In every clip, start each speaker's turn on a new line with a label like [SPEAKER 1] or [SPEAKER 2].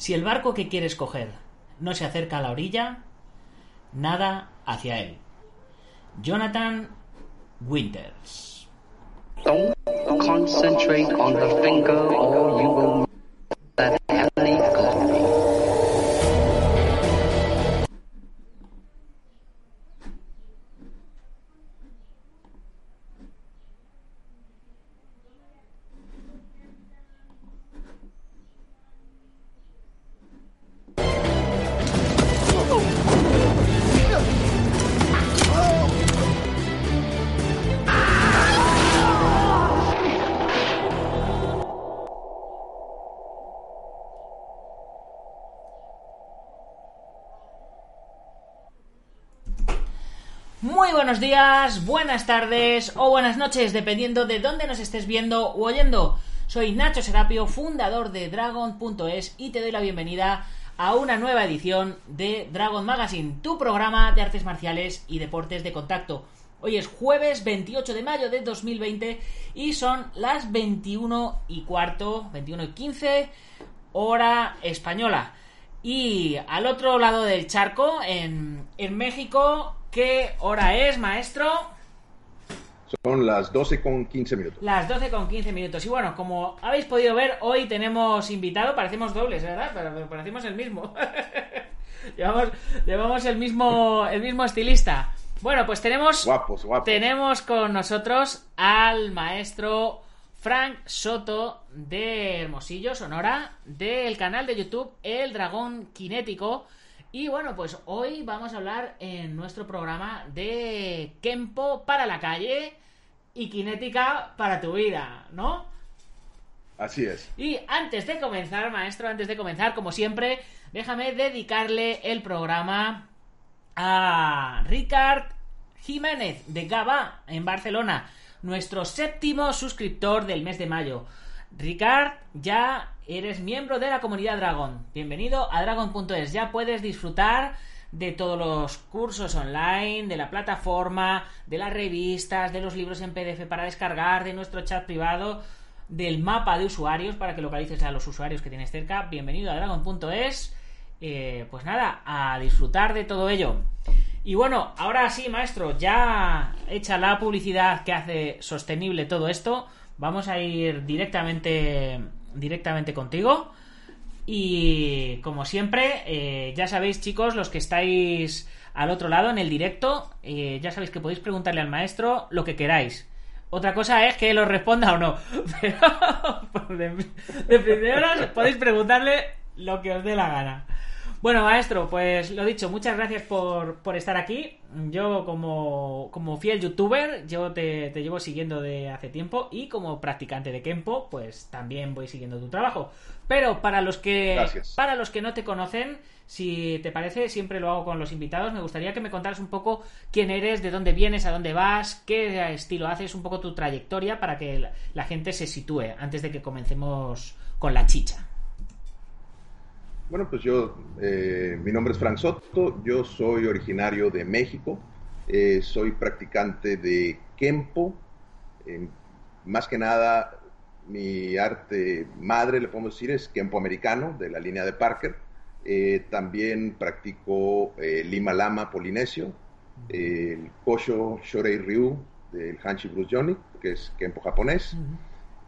[SPEAKER 1] Si el barco que quieres coger no se acerca a la orilla, nada hacia él. Jonathan Winters. Buenos días, buenas tardes o buenas noches, dependiendo de dónde nos estés viendo u oyendo. Soy Nacho Serapio, fundador de Dragon.es y te doy la bienvenida a una nueva edición de Dragon Magazine, tu programa de artes marciales y deportes de contacto. Hoy es jueves 28 de mayo de 2020 y son las 21 y cuarto, 21 y 15, hora española. Y al otro lado del charco, en, en México, ¿qué hora es, maestro?
[SPEAKER 2] Son las 12 con 15 minutos.
[SPEAKER 1] Las 12 con 15 minutos. Y bueno, como habéis podido ver, hoy tenemos invitado, parecemos dobles, ¿verdad? Pero, parecemos el mismo. llevamos, llevamos el mismo, el mismo estilista. Bueno, pues tenemos,
[SPEAKER 2] Guapos, guapos.
[SPEAKER 1] tenemos con nosotros al maestro Frank Soto de Hermosillo, Sonora, del canal de YouTube El Dragón Kinético. Y bueno, pues hoy vamos a hablar en nuestro programa de Kempo para la calle y Kinética para tu vida, ¿no?
[SPEAKER 2] Así es.
[SPEAKER 1] Y antes de comenzar, maestro, antes de comenzar, como siempre, déjame dedicarle el programa a Ricard Jiménez de Gaba en Barcelona, nuestro séptimo suscriptor del mes de mayo. Ricard, ya eres miembro de la comunidad Dragon. Bienvenido a Dragon.es. Ya puedes disfrutar de todos los cursos online, de la plataforma, de las revistas, de los libros en PDF para descargar, de nuestro chat privado, del mapa de usuarios para que localices a los usuarios que tienes cerca. Bienvenido a Dragon.es. Eh, pues nada, a disfrutar de todo ello. Y bueno, ahora sí, maestro, ya hecha la publicidad que hace sostenible todo esto, vamos a ir directamente, directamente contigo. Y como siempre, eh, ya sabéis, chicos, los que estáis al otro lado en el directo, eh, ya sabéis que podéis preguntarle al maestro lo que queráis. Otra cosa es que lo responda o no. Pero de, de primeras podéis preguntarle lo que os dé la gana. Bueno, maestro, pues lo dicho, muchas gracias por, por estar aquí. Yo como, como fiel youtuber, yo te, te, llevo siguiendo de hace tiempo y como practicante de Kempo, pues también voy siguiendo tu trabajo. Pero para los que
[SPEAKER 2] Gracias.
[SPEAKER 1] para los que no te conocen, si te parece, siempre lo hago con los invitados, me gustaría que me contaras un poco quién eres, de dónde vienes, a dónde vas, qué estilo haces, un poco tu trayectoria para que la, la gente se sitúe antes de que comencemos con la chicha.
[SPEAKER 2] Bueno, pues yo, eh, mi nombre es Frank Soto, yo soy originario de México, eh, soy practicante de Kempo, eh, más que nada mi arte madre, le podemos decir, es Kempo americano, de la línea de Parker. Eh, también practico Lima Lama polinesio, el Kosho Shorei Ryu del Hanshi Bruce Johnny, que es Kempo japonés, uh -huh.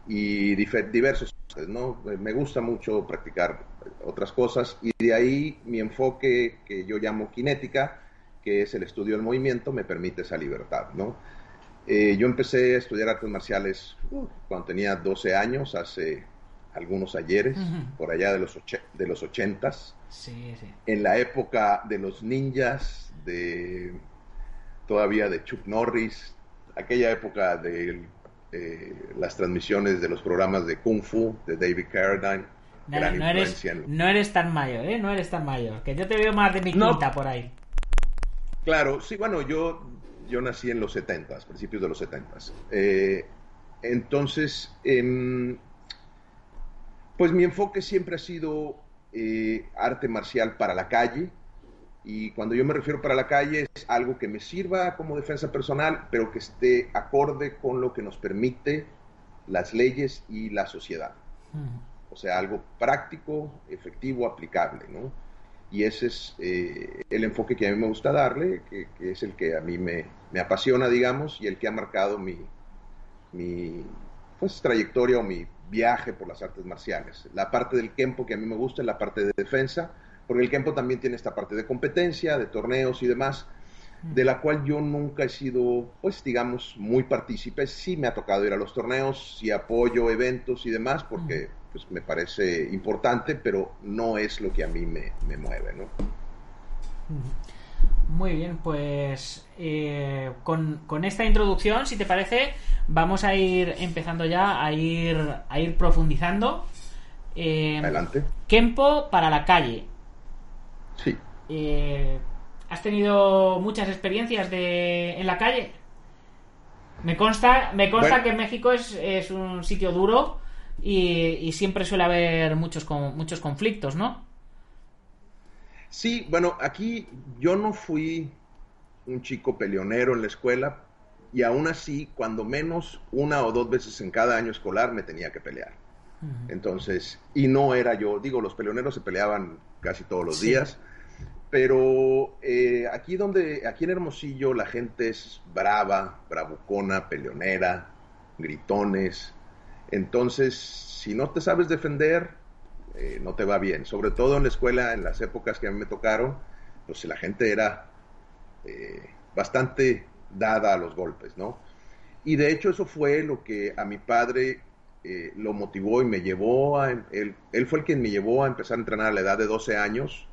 [SPEAKER 2] y diversos ¿no? Me gusta mucho practicar otras cosas y de ahí mi enfoque que yo llamo kinética, que es el estudio del movimiento, me permite esa libertad, ¿no? Eh, yo empecé a estudiar artes marciales uh, cuando tenía 12 años, hace algunos ayeres, uh -huh. por allá de los, de los 80s,
[SPEAKER 1] sí, sí.
[SPEAKER 2] en la época de los ninjas, de todavía de Chuck Norris, aquella época del eh, las transmisiones de los programas de Kung Fu de David Carradine.
[SPEAKER 1] No, gran no, eres, en... no eres tan mayor, ¿eh? No eres tan mayor. Que yo te veo más de mi
[SPEAKER 2] no.
[SPEAKER 1] quinta por ahí.
[SPEAKER 2] Claro, sí, bueno, yo, yo nací en los 70, principios de los 70. Eh, entonces, eh, pues mi enfoque siempre ha sido eh, arte marcial para la calle. Y cuando yo me refiero para la calle es algo que me sirva como defensa personal, pero que esté acorde con lo que nos permite las leyes y la sociedad.
[SPEAKER 1] Mm.
[SPEAKER 2] O sea, algo práctico, efectivo, aplicable, ¿no? Y ese es eh, el enfoque que a mí me gusta darle, que, que es el que a mí me, me, apasiona, digamos, y el que ha marcado mi, mi pues, trayectoria o mi viaje por las artes marciales. La parte del Kempo que a mí me gusta es la parte de defensa, porque el Kempo también tiene esta parte de competencia, de torneos y demás, de la cual yo nunca he sido, pues digamos, muy partícipe. Sí me ha tocado ir a los torneos, sí apoyo eventos y demás, porque pues, me parece importante, pero no es lo que a mí me, me mueve, ¿no?
[SPEAKER 1] Muy bien, pues eh, con, con, esta introducción, si te parece, vamos a ir empezando ya a ir, a ir profundizando.
[SPEAKER 2] Eh, Adelante.
[SPEAKER 1] Kempo para la calle.
[SPEAKER 2] Sí.
[SPEAKER 1] Eh, ¿Has tenido muchas experiencias de, en la calle? Me consta, me consta
[SPEAKER 2] Bueno.
[SPEAKER 1] que México es, es un sitio duro y, y siempre suele haber muchos, muchos conflictos, ¿no?
[SPEAKER 2] Sí, bueno, aquí yo no fui un chico peleonero en la escuela y aún así, cuando menos una o dos veces en cada año escolar me tenía que pelear. Entonces, y no era yo, digo, los peleoneros se peleaban casi todos los
[SPEAKER 1] Sí.
[SPEAKER 2] días, pero eh, aquí donde, aquí en Hermosillo la gente es brava, bravucona, peleonera, gritones. Entonces, si no te sabes defender, eh, no te va bien. Sobre todo en la escuela, en las épocas que a mí me tocaron, pues la gente era eh, bastante dada a los golpes, ¿no? Y de hecho eso fue lo que a mi padre eh, lo motivó y me llevó a... Él, él fue el quien me llevó a empezar a entrenar a la edad de 12 años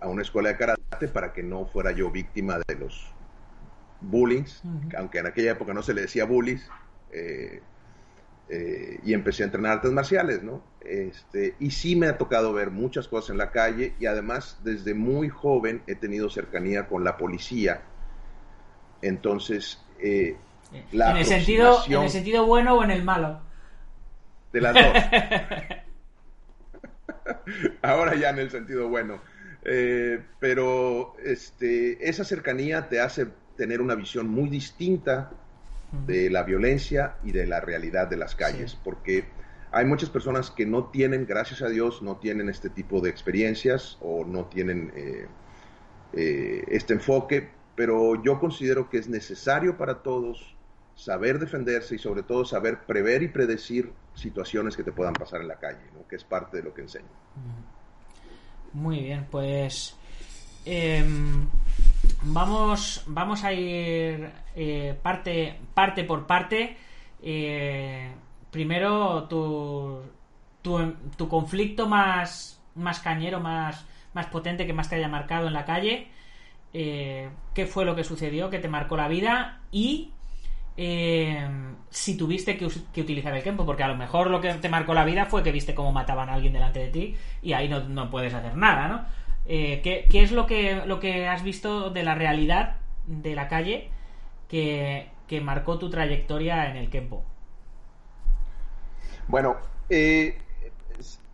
[SPEAKER 2] a una escuela de karate para que no fuera yo víctima de los bullings,
[SPEAKER 1] Ujú.
[SPEAKER 2] aunque en aquella época no se le decía bullies, eh, eh, y empecé a entrenar artes marciales, ¿no? Este, y sí me ha tocado ver muchas cosas en la calle y además desde muy joven he tenido cercanía con la policía. Entonces, eh, La
[SPEAKER 1] en, el sentido, en el sentido bueno o en el malo.
[SPEAKER 2] de las dos. Ahora ya en el sentido bueno. Eh, pero este, esa cercanía te hace tener una visión muy distinta de la violencia y de la realidad de las calles,
[SPEAKER 1] Sí.
[SPEAKER 2] porque hay muchas personas que no tienen, gracias a Dios, no tienen este tipo de experiencias o no tienen eh, eh, este enfoque, pero yo considero que es necesario para todos saber defenderse y sobre todo saber prever y predecir situaciones que te puedan pasar en la calle, ¿no? que es parte de lo que enseño.
[SPEAKER 1] Muy bien, pues em, vamos, vamos a ir eh, parte, parte por parte. Eh, primero, tu, tu, conflicto más, más cañero, más, más potente que más te haya marcado en la calle. Eh, ¿Qué fue lo que sucedió que te marcó la vida? Y eh, si tuviste que, utilizar el tiempo, porque a lo mejor lo que te marcó la vida fue que viste cómo mataban a alguien delante de ti y ahí no, no puedes hacer nada, ¿no? Eh, ¿qué, es lo que, lo que has visto de la realidad de la calle que, que marcó tu trayectoria en el Kempo?
[SPEAKER 2] Bueno, eh,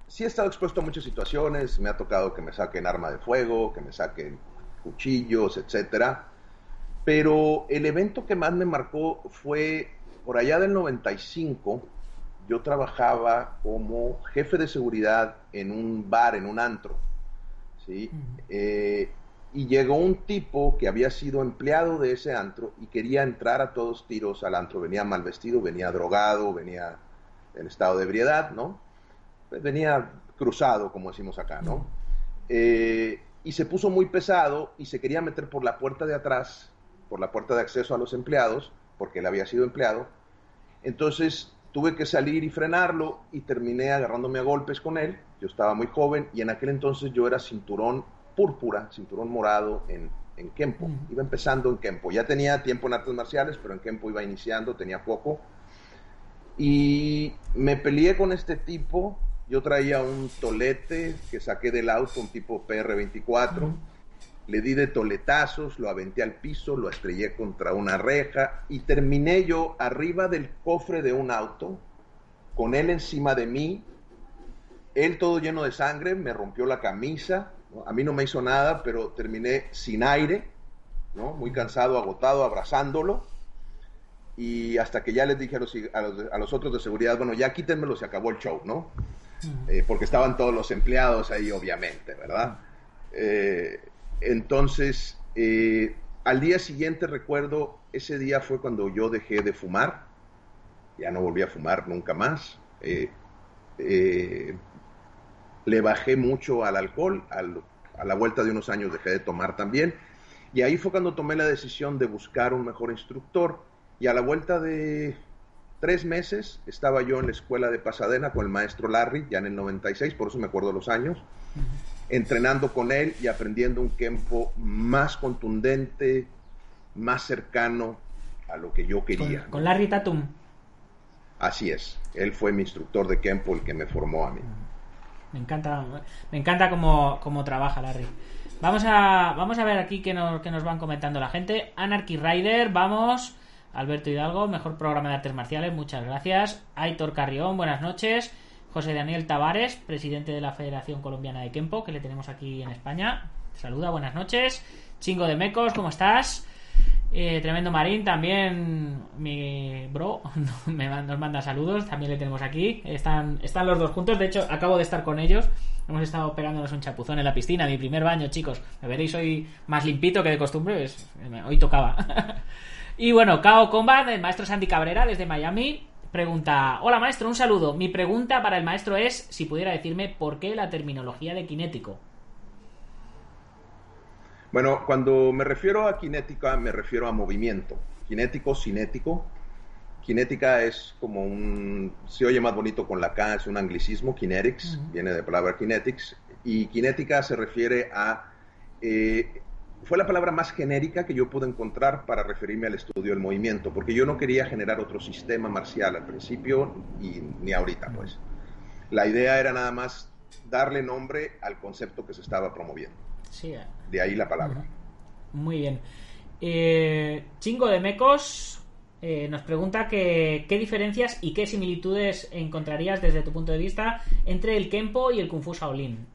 [SPEAKER 2] sí he estado expuesto a muchas situaciones, me ha tocado que me saquen arma de fuego, que me saquen cuchillos, etcétera. Pero el evento que más me marcó fue por allá del 95. Yo trabajaba como jefe de seguridad en un bar, en un antro. Eh, y llegó un tipo que había sido empleado de ese antro y quería entrar a todos tiros al antro. Venía mal vestido, venía drogado, venía en estado de ebriedad, ¿no? Pues venía cruzado, como decimos acá, ¿no? Eh, y se puso muy pesado y se quería meter por la puerta de atrás, por la puerta de acceso a los empleados, porque él había sido empleado. Entonces tuve que salir y frenarlo y terminé agarrándome a golpes con él. Yo estaba muy joven y en aquel entonces yo era cinturón púrpura, cinturón morado en, en Kempo. Iba empezando en Kempo. Ya tenía tiempo en artes marciales, pero en Kempo iba iniciando, tenía poco. Y me peleé con este tipo. Yo traía un tolete que saqué del auto, un tipo PR24.
[SPEAKER 1] Ujú.
[SPEAKER 2] Le di de toletazos, lo aventé al piso, lo estrellé contra una reja y terminé yo arriba del cofre de un auto, con él encima de mí, él todo lleno de sangre, me rompió la camisa, ¿no? a mí no me hizo nada, pero terminé sin aire, ¿no? muy cansado, agotado, abrazándolo. Y hasta que ya les dije a los, a los, a los otros de seguridad, bueno, ya quítenmelo, se acabó el show, ¿no? eh, porque estaban todos los empleados ahí, obviamente, ¿verdad? Eh, entonces, eh, al día siguiente recuerdo, ese día fue cuando yo dejé de fumar, ya no volví a fumar nunca más. Eh, eh, le bajé mucho al alcohol, al- a la vuelta de unos años dejé de tomar también, y ahí fue cuando tomé la decisión de buscar un mejor instructor, y a la vuelta de tres meses estaba yo en la escuela de Pasadena con el maestro Larry, ya en el 96, por eso me acuerdo los años, entrenando con él y aprendiendo un Kempo más contundente, más cercano a lo que yo quería.
[SPEAKER 1] con Larry Tatum.
[SPEAKER 2] Así es, él fue mi instructor de Kempo, el que me formó a mí.
[SPEAKER 1] Me encanta, me encanta cómo, cómo trabaja Larry. Vamos a, vamos a ver aquí que nos, que nos van comentando la gente. Anarchy Rider, vamos. Alberto Hidalgo, mejor programa de artes marciales, muchas gracias. Aitor Carrión, buenas noches. José Daniel Tavares, presidente de la Federación Colombiana de Kempo, que le tenemos aquí en España. Saluda, buenas noches. Chingo de Mecos, ¿cómo estás? Eh, Tremendo Marín, también mi bro me nos manda saludos, también le tenemos aquí. Están, están los dos juntos, de hecho acabo de estar con ellos. Hemos estado pegándonos un chapuzón en la piscina, mi primer baño, chicos. Me veréis hoy más limpito que de costumbre, es- hoy tocaba. y bueno, Kao Combat, el maestro Sandy Cabrera desde Miami, pregunta, hola maestro, un saludo. Mi pregunta para el maestro es si pudiera decirme por qué la terminología de kinético.
[SPEAKER 2] Bueno, cuando me refiero a cinética, me refiero a movimiento. Cinético, cinético. Cinética es como un. Se oye más bonito con la K, es un anglicismo. Kinetics, viene de la palabra kinetics. Y cinética se refiere a. eh, fue la palabra más genérica que yo pude encontrar para referirme al estudio del movimiento, porque yo no quería generar otro sistema marcial al principio y ni ahorita, pues. La idea era nada más darle nombre al concepto que se estaba promoviendo.
[SPEAKER 1] Sí, eh.
[SPEAKER 2] De ahí la palabra.
[SPEAKER 1] Muy bien. Eh, Chingo de Mecos eh, nos pregunta que, qué diferencias y qué similitudes encontrarías desde tu punto de vista entre el Kempo y el Kung Fu Shaolin.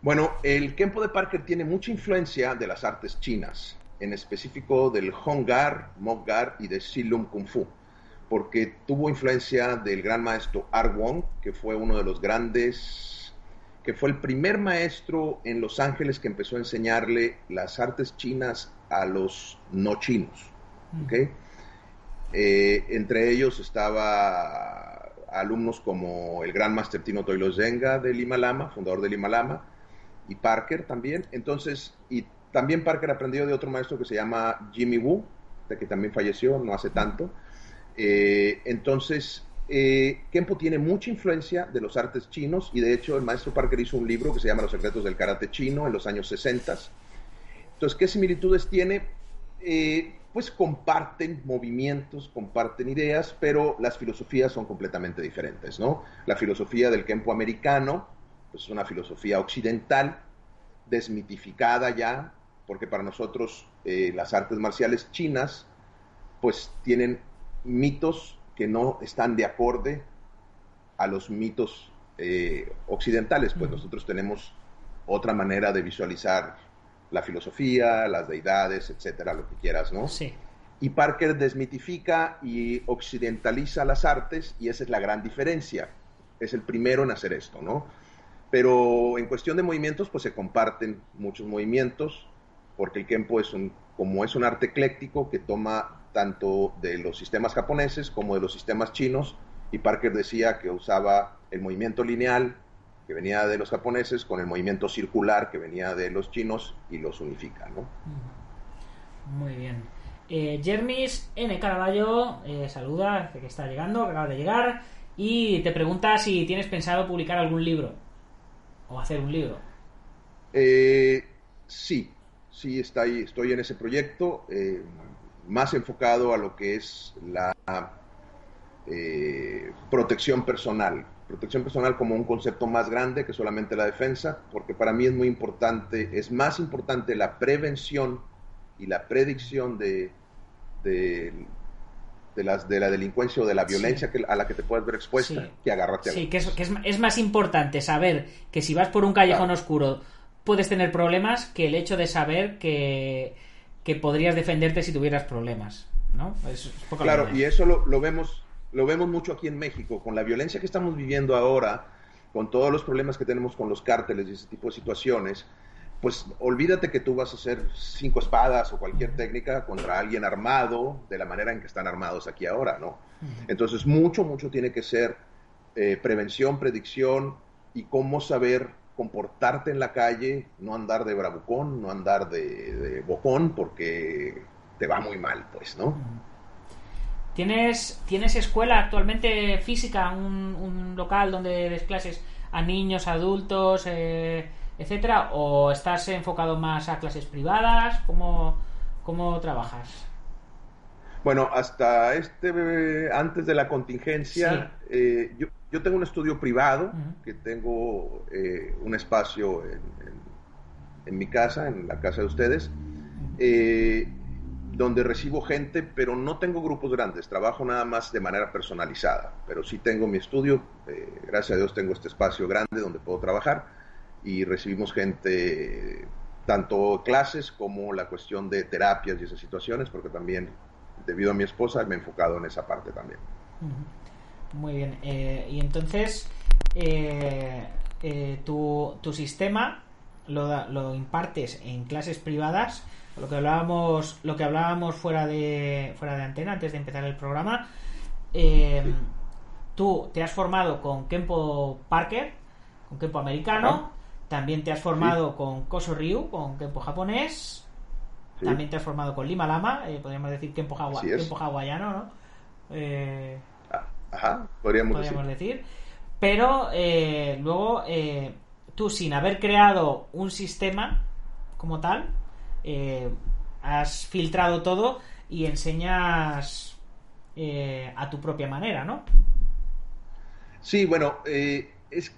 [SPEAKER 2] Bueno, el Kempo de Parker tiene mucha influencia de las artes chinas, en específico del Honggar, Moggar y de Silum Kung Fu, porque tuvo influencia del gran maestro Ar Wong, que fue uno de los grandes, que fue el primer maestro en Los Ángeles que empezó a enseñarle las artes chinas a los no chinos. ¿ok? Eh, entre ellos estaba alumnos como el gran Master Tino Toilo Zenga del Lima Lama, fundador del Lima Lama, y Parker también. Entonces, y también Parker aprendió de otro maestro que se llama Jimmy Wu, de que también falleció no hace tanto. Eh, entonces, eh, Kempo tiene mucha influencia de los artes chinos y de hecho el maestro Parker hizo un libro que se llama Los secretos del karate chino en los años 60. Entonces, ¿qué similitudes tiene? Eh, pues comparten movimientos, comparten ideas, pero las filosofías son completamente diferentes, ¿no? La filosofía del Kempo americano, pues es una filosofía occidental, desmitificada ya, porque para nosotros eh, las artes marciales chinas, pues tienen mitos que no están de acorde a los mitos eh, occidentales, pues
[SPEAKER 1] Ujú.
[SPEAKER 2] nosotros tenemos otra manera de visualizar la filosofía, las deidades, etcétera, lo que quieras, ¿no?
[SPEAKER 1] Sí.
[SPEAKER 2] Y Parker desmitifica y occidentaliza las artes y esa es la gran diferencia. Es el primero en hacer esto, ¿no? Pero en cuestión de movimientos, pues se comparten muchos movimientos, porque el Kempo es un, como es un arte ecléctico que toma tanto de los sistemas japoneses como de los sistemas chinos, y Parker decía que usaba el movimiento lineal que venía de los japoneses con el movimiento circular que venía de los chinos y los unifica, ¿no?
[SPEAKER 1] Muy bien. Eh, Jermis N. Caraballo eh, saluda, que está llegando, que acaba de llegar, y te pregunta si tienes pensado publicar algún libro o hacer un libro.
[SPEAKER 2] Eh, sí, sí estoy en ese proyecto, eh, más enfocado a lo que es la eh, protección personal. Protección personal como un concepto más grande que solamente la defensa, porque para mí es muy importante, es más importante la prevención y la predicción de, de, de las, de la delincuencia o de la violencia que, a la que te puedes ver expuesta
[SPEAKER 1] Sí.
[SPEAKER 2] que agarrarte a
[SPEAKER 1] Sí, que, es, que es, es más importante saber que si vas por un callejón
[SPEAKER 2] Claro.
[SPEAKER 1] oscuro puedes tener problemas que el hecho de saber que, que podrías defenderte si tuvieras problemas. ¿No? Es,
[SPEAKER 2] Claro,
[SPEAKER 1] la
[SPEAKER 2] y eso lo, lo vemos lo vemos mucho aquí en México, con la violencia que estamos viviendo ahora, con todos los problemas que tenemos con los cárteles y ese tipo de situaciones, pues olvídate que tú vas a hacer cinco espadas o cualquier técnica contra alguien armado de la manera en que están armados aquí ahora, ¿no? Entonces, mucho, mucho tiene que ser eh, prevención, predicción y cómo saber comportarte en la calle, no andar de bravucón, no andar de, de bocón, porque te va muy mal, pues, ¿no?
[SPEAKER 1] ¿Tienes, ¿Tienes escuela actualmente física, un, un local donde des clases a niños, adultos, eh, etcétera? ¿O estás enfocado más a clases privadas? ¿Cómo, cómo trabajas?
[SPEAKER 2] Bueno, hasta este, antes de la contingencia, eh, yo, yo, tengo un estudio privado, uh -huh. que tengo eh, un espacio en, en, en, mi casa, en la casa de ustedes, eh, donde recibo gente, pero no tengo grupos grandes, trabajo nada más de manera personalizada, pero sí tengo mi estudio, eh, gracias a Dios tengo este espacio grande donde puedo trabajar y recibimos gente, tanto clases como la cuestión de terapias y esas situaciones, porque también debido a mi esposa me he enfocado en esa parte también.
[SPEAKER 1] Muy bien, eh, y entonces eh, eh, tu, tu, sistema lo, lo, impartes en clases privadas, lo que hablábamos, lo que hablábamos fuera de fuera de antena antes de empezar el programa. Sí. Tú te has formado con Kempo Parker, con Kempo americano. También te has formado sí. con Koso Ryu, con Kempo japonés, Sí. También te has formado con Lima Lama, eh, podríamos decir Kempo, Hawa Kempo hawaiano, ¿no? Eh,
[SPEAKER 2] Ajá, podríamos,
[SPEAKER 1] podríamos decir. decir. Pero eh, luego, tú sin haber creado un sistema como tal, has filtrado todo y enseñas a tu propia manera, ¿no?
[SPEAKER 2] Sí, bueno, es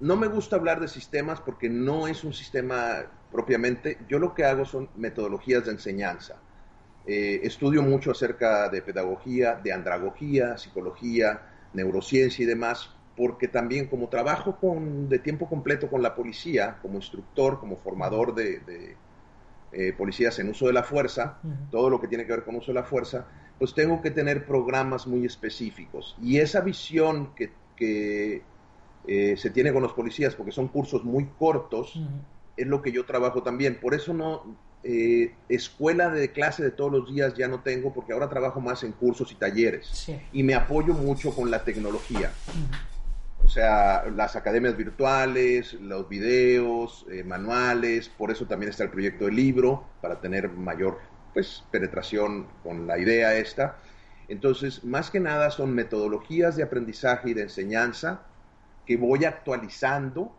[SPEAKER 2] no me gusta hablar de sistemas porque no es un sistema propiamente. Yo lo que hago son metodologías de enseñanza. Eh, estudio mucho acerca de pedagogía, de andragogía, psicología, neurociencia y demás, porque también como trabajo con, de tiempo completo con la policía, como instructor, como formador de, de eh, policías en uso de la fuerza, uh -huh. todo lo que tiene que ver con uso de la fuerza, pues tengo que tener programas muy específicos. Y esa visión que, que eh, se tiene con los policías, porque son cursos muy cortos, uh -huh. es lo que yo trabajo también. Por eso no, eh, escuela de clase de todos los días ya no tengo, porque ahora trabajo más en cursos y talleres.
[SPEAKER 1] Sí.
[SPEAKER 2] Y me apoyo mucho con la tecnología. Uh -huh. O sea, las academias virtuales, los videos, eh, manuales, por eso también está el proyecto del libro, para tener mayor pues, penetración con la idea esta. Entonces, más que nada son metodologías de aprendizaje y de enseñanza que voy actualizando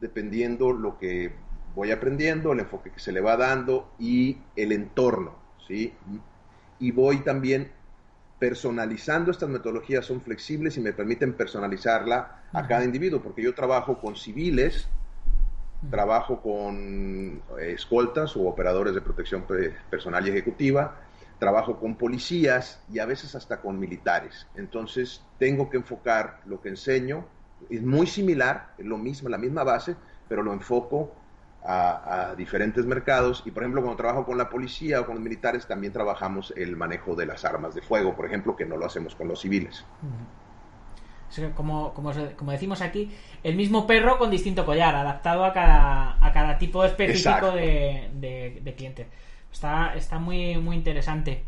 [SPEAKER 2] dependiendo lo que voy aprendiendo, el enfoque que se le va dando y el entorno, ¿sí? Y voy también personalizando estas metodologías, son flexibles y me permiten personalizarla a cada individuo, porque yo trabajo con civiles, trabajo con escoltas o operadores de protección personal y ejecutiva, trabajo con policías y a veces hasta con militares. Entonces tengo que enfocar lo que enseño es muy similar, es lo mismo, la misma base, pero lo enfoco a, a, diferentes mercados. Y por ejemplo, cuando trabajo con la policía o con los militares, también trabajamos el manejo de las armas de fuego, por ejemplo, que no lo hacemos con los civiles.
[SPEAKER 1] Como, como, como decimos aquí, el mismo perro con distinto collar, adaptado a cada, a cada tipo específico de, de, de, cliente. Está, está muy, muy interesante.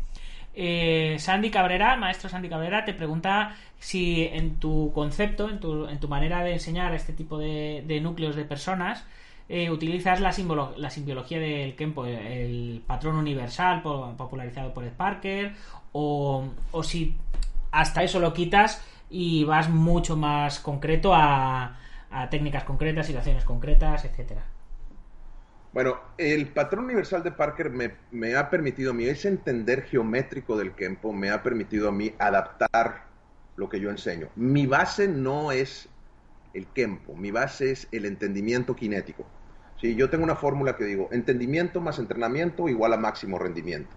[SPEAKER 1] Eh, Sandy Cabrera, maestro Sandy Cabrera, te pregunta si en tu concepto, en tu, en tu manera de enseñar este tipo de, núcleos de personas, eh, utilizas la, simbolo la simbiología del Kempo, el patrón universal popularizado por Ed Parker, o, o, si hasta eso lo quitas y vas mucho más concreto a, a técnicas concretas, situaciones concretas, etcétera.
[SPEAKER 2] Bueno, el patrón universal de Parker me, me, ha permitido a mí, ese entender geométrico del Kempo me ha permitido a mí adaptar lo que yo enseño. Mi base no es el Kempo, mi base es el entendimiento cinético. ¿Sí? Yo tengo una fórmula que digo, entendimiento más entrenamiento igual a máximo rendimiento.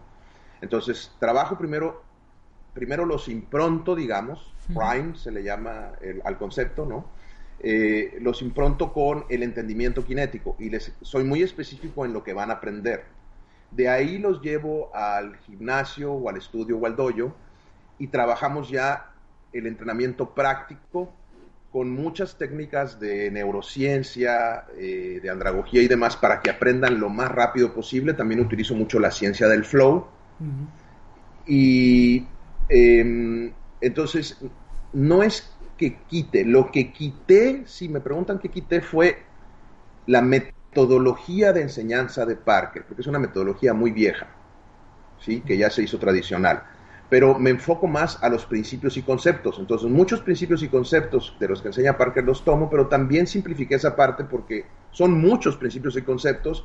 [SPEAKER 2] Entonces, trabajo primero, primero los impronto, digamos, prime se le llama el, al concepto, ¿no? Eh, los impronto con el entendimiento cinético y les soy muy específico en lo que van a aprender. De ahí los llevo al gimnasio o al estudio o al dojo y trabajamos ya el entrenamiento práctico con muchas técnicas de neurociencia, eh, de andragogía y demás para que aprendan lo más rápido posible. También utilizo mucho la ciencia del flow. Y em, entonces, no es que quite, lo que quité, si me preguntan qué quité, fue la metodología de enseñanza de Parker, porque es una metodología muy vieja, ¿sí? que ya se hizo tradicional pero me enfoco más a los principios y conceptos. Entonces, muchos principios y conceptos de los que enseña Parker los tomo, pero también simplifiqué esa parte porque son muchos principios y conceptos,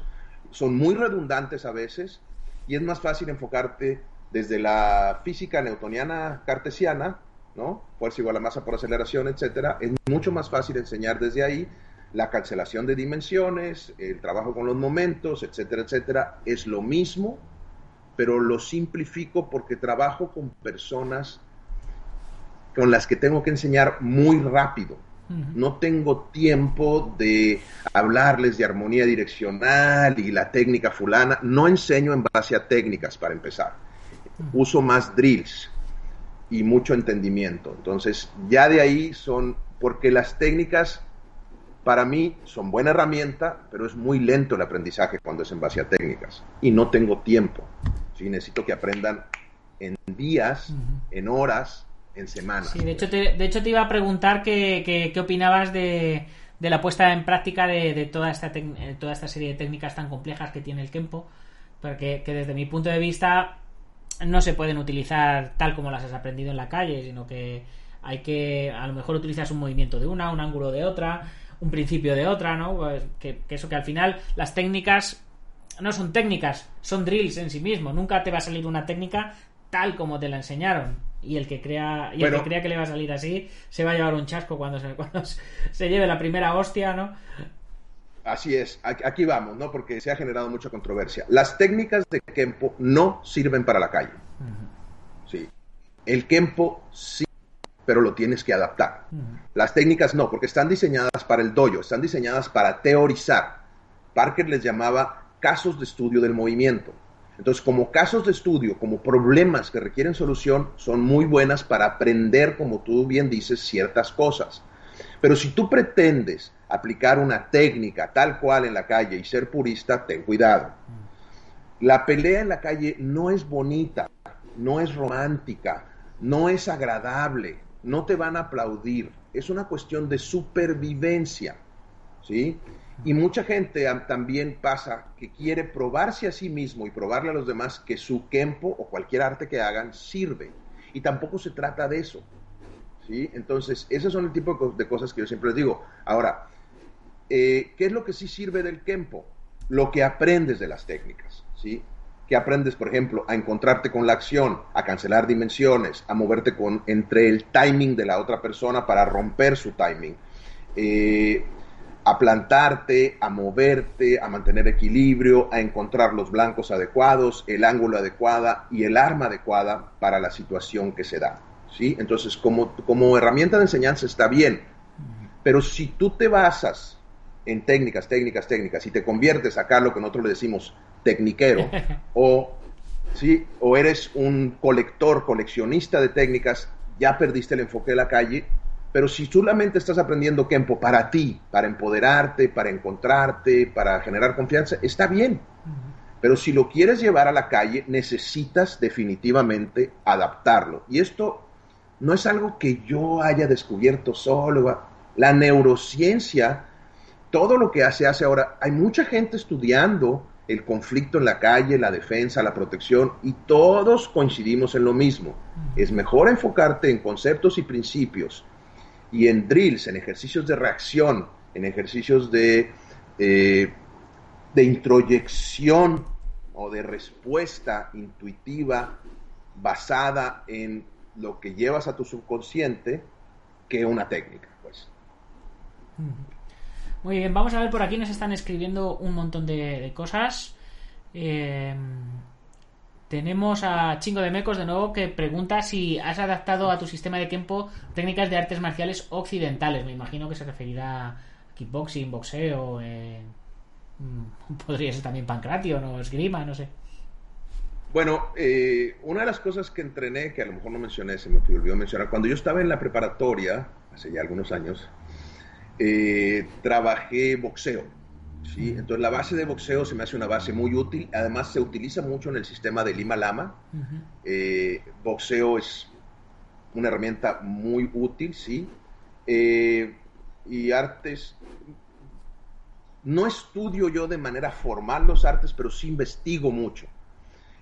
[SPEAKER 2] son muy redundantes a veces, y es más fácil enfocarte desde la física newtoniana cartesiana, ¿no? Fuerza igual a masa por aceleración, etcétera. Es mucho más fácil enseñar desde ahí la cancelación de dimensiones, el trabajo con los momentos, etcétera, etcétera. Es lo mismo, pero lo simplifico porque trabajo con personas con las que tengo que enseñar muy rápido. No tengo tiempo de hablarles de armonía direccional y la técnica fulana. No enseño en base a técnicas para empezar. Uso más drills y mucho entendimiento. Entonces, ya de ahí son, porque las técnicas para mí son buena herramienta, pero es muy lento el aprendizaje cuando es en base a técnicas y no tengo tiempo. Sí, necesito que aprendan en días, en horas, en semanas.
[SPEAKER 1] Sí, de hecho te, de hecho te iba a preguntar qué, opinabas de, la puesta en práctica de, toda, esta eh, toda esta serie de técnicas tan complejas que tiene el Kempo, porque que desde mi punto de vista no se pueden utilizar tal como las has aprendido en la calle, sino que hay que, a lo mejor utilizas un movimiento de una, un ángulo de otra, un principio de otra, ¿no? Pues que, que eso que al final las técnicas no son técnicas, son drills en sí mismo. Nunca te va a salir una técnica tal como te la enseñaron. Y el que crea, y el que crea que le va a salir así, se va a llevar un chasco cuando se, cuando se lleve la primera hostia, ¿no?
[SPEAKER 2] Así es, aquí vamos, ¿no? Porque se ha generado mucha controversia. Las técnicas de Kempo no sirven para la calle. Sí. El Kempo sí, pero lo tienes que adaptar. Las técnicas no, porque están diseñadas para el dojo, están diseñadas para teorizar. Parker les llamaba casos de estudio del movimiento. Entonces, como casos de estudio, como problemas que requieren solución, son muy buenas para aprender, como tú bien dices, ciertas cosas. Pero si tú pretendes aplicar una técnica tal cual en la calle y ser purista, ten cuidado. La pelea en la calle no es bonita, no es romántica, no es agradable, no te van a aplaudir. Es una cuestión de supervivencia. ¿Sí? Y mucha gente también pasa que quiere probarse a sí mismo y probarle a los demás que su kempo o cualquier arte que hagan sirve. Y tampoco se trata de eso. ¿sí? Entonces, esos son el tipo de cosas que yo siempre les digo. Ahora, eh, ¿qué es lo que sí sirve del kempo? Lo que aprendes de las técnicas. ¿sí? Que aprendes, por ejemplo, a encontrarte con la acción, a cancelar dimensiones, a moverte con, entre el timing de la otra persona para romper su timing. Eh, a plantarte, a moverte, a mantener equilibrio, a encontrar los blancos adecuados, el ángulo adecuado y el arma adecuada para la situación que se da. ¿sí? Entonces, como, como herramienta de enseñanza está bien, pero si tú te basas en técnicas, técnicas, técnicas y te conviertes acá lo que nosotros le decimos tecniquero o, ¿sí? o eres un colector, coleccionista de técnicas, ya perdiste el enfoque de la calle pero si solamente estás aprendiendo Kempo para ti, para empoderarte, para encontrarte, para generar confianza, está bien. Pero si lo quieres llevar a la calle, necesitas definitivamente adaptarlo. Y esto no es algo que yo haya descubierto solo. La neurociencia, todo lo que se hace ahora, hay mucha gente estudiando el conflicto en la calle, la defensa, la protección, y todos coincidimos en lo mismo. Es mejor enfocarte en conceptos y principios y en drills, en ejercicios de reacción, en ejercicios de, eh, de introyección o de respuesta intuitiva basada en lo que llevas a tu subconsciente que una técnica, pues.
[SPEAKER 1] Muy bien, vamos a ver por aquí nos están escribiendo un montón de, cosas. Eh, tenemos a Chingo de Mecos de nuevo que pregunta si has adaptado a tu sistema de tiempo técnicas de artes marciales occidentales. Me imagino que se referirá a kickboxing, boxeo, eh, mm, podría ser también pancratio, no esgrima, no sé.
[SPEAKER 2] Bueno, eh, una de las cosas que entrené, que a lo mejor no mencioné, se me olvidó mencionar, cuando yo estaba en la preparatoria, hace ya algunos años, eh, trabajé boxeo. ¿sí? Entonces la base de boxeo se me hace una base muy útil, además se utiliza mucho en el sistema de Lima Lama. Eh, boxeo es una herramienta muy útil, ¿sí? Eh, y artes, no estudio yo de manera formal los artes, pero sí investigo mucho,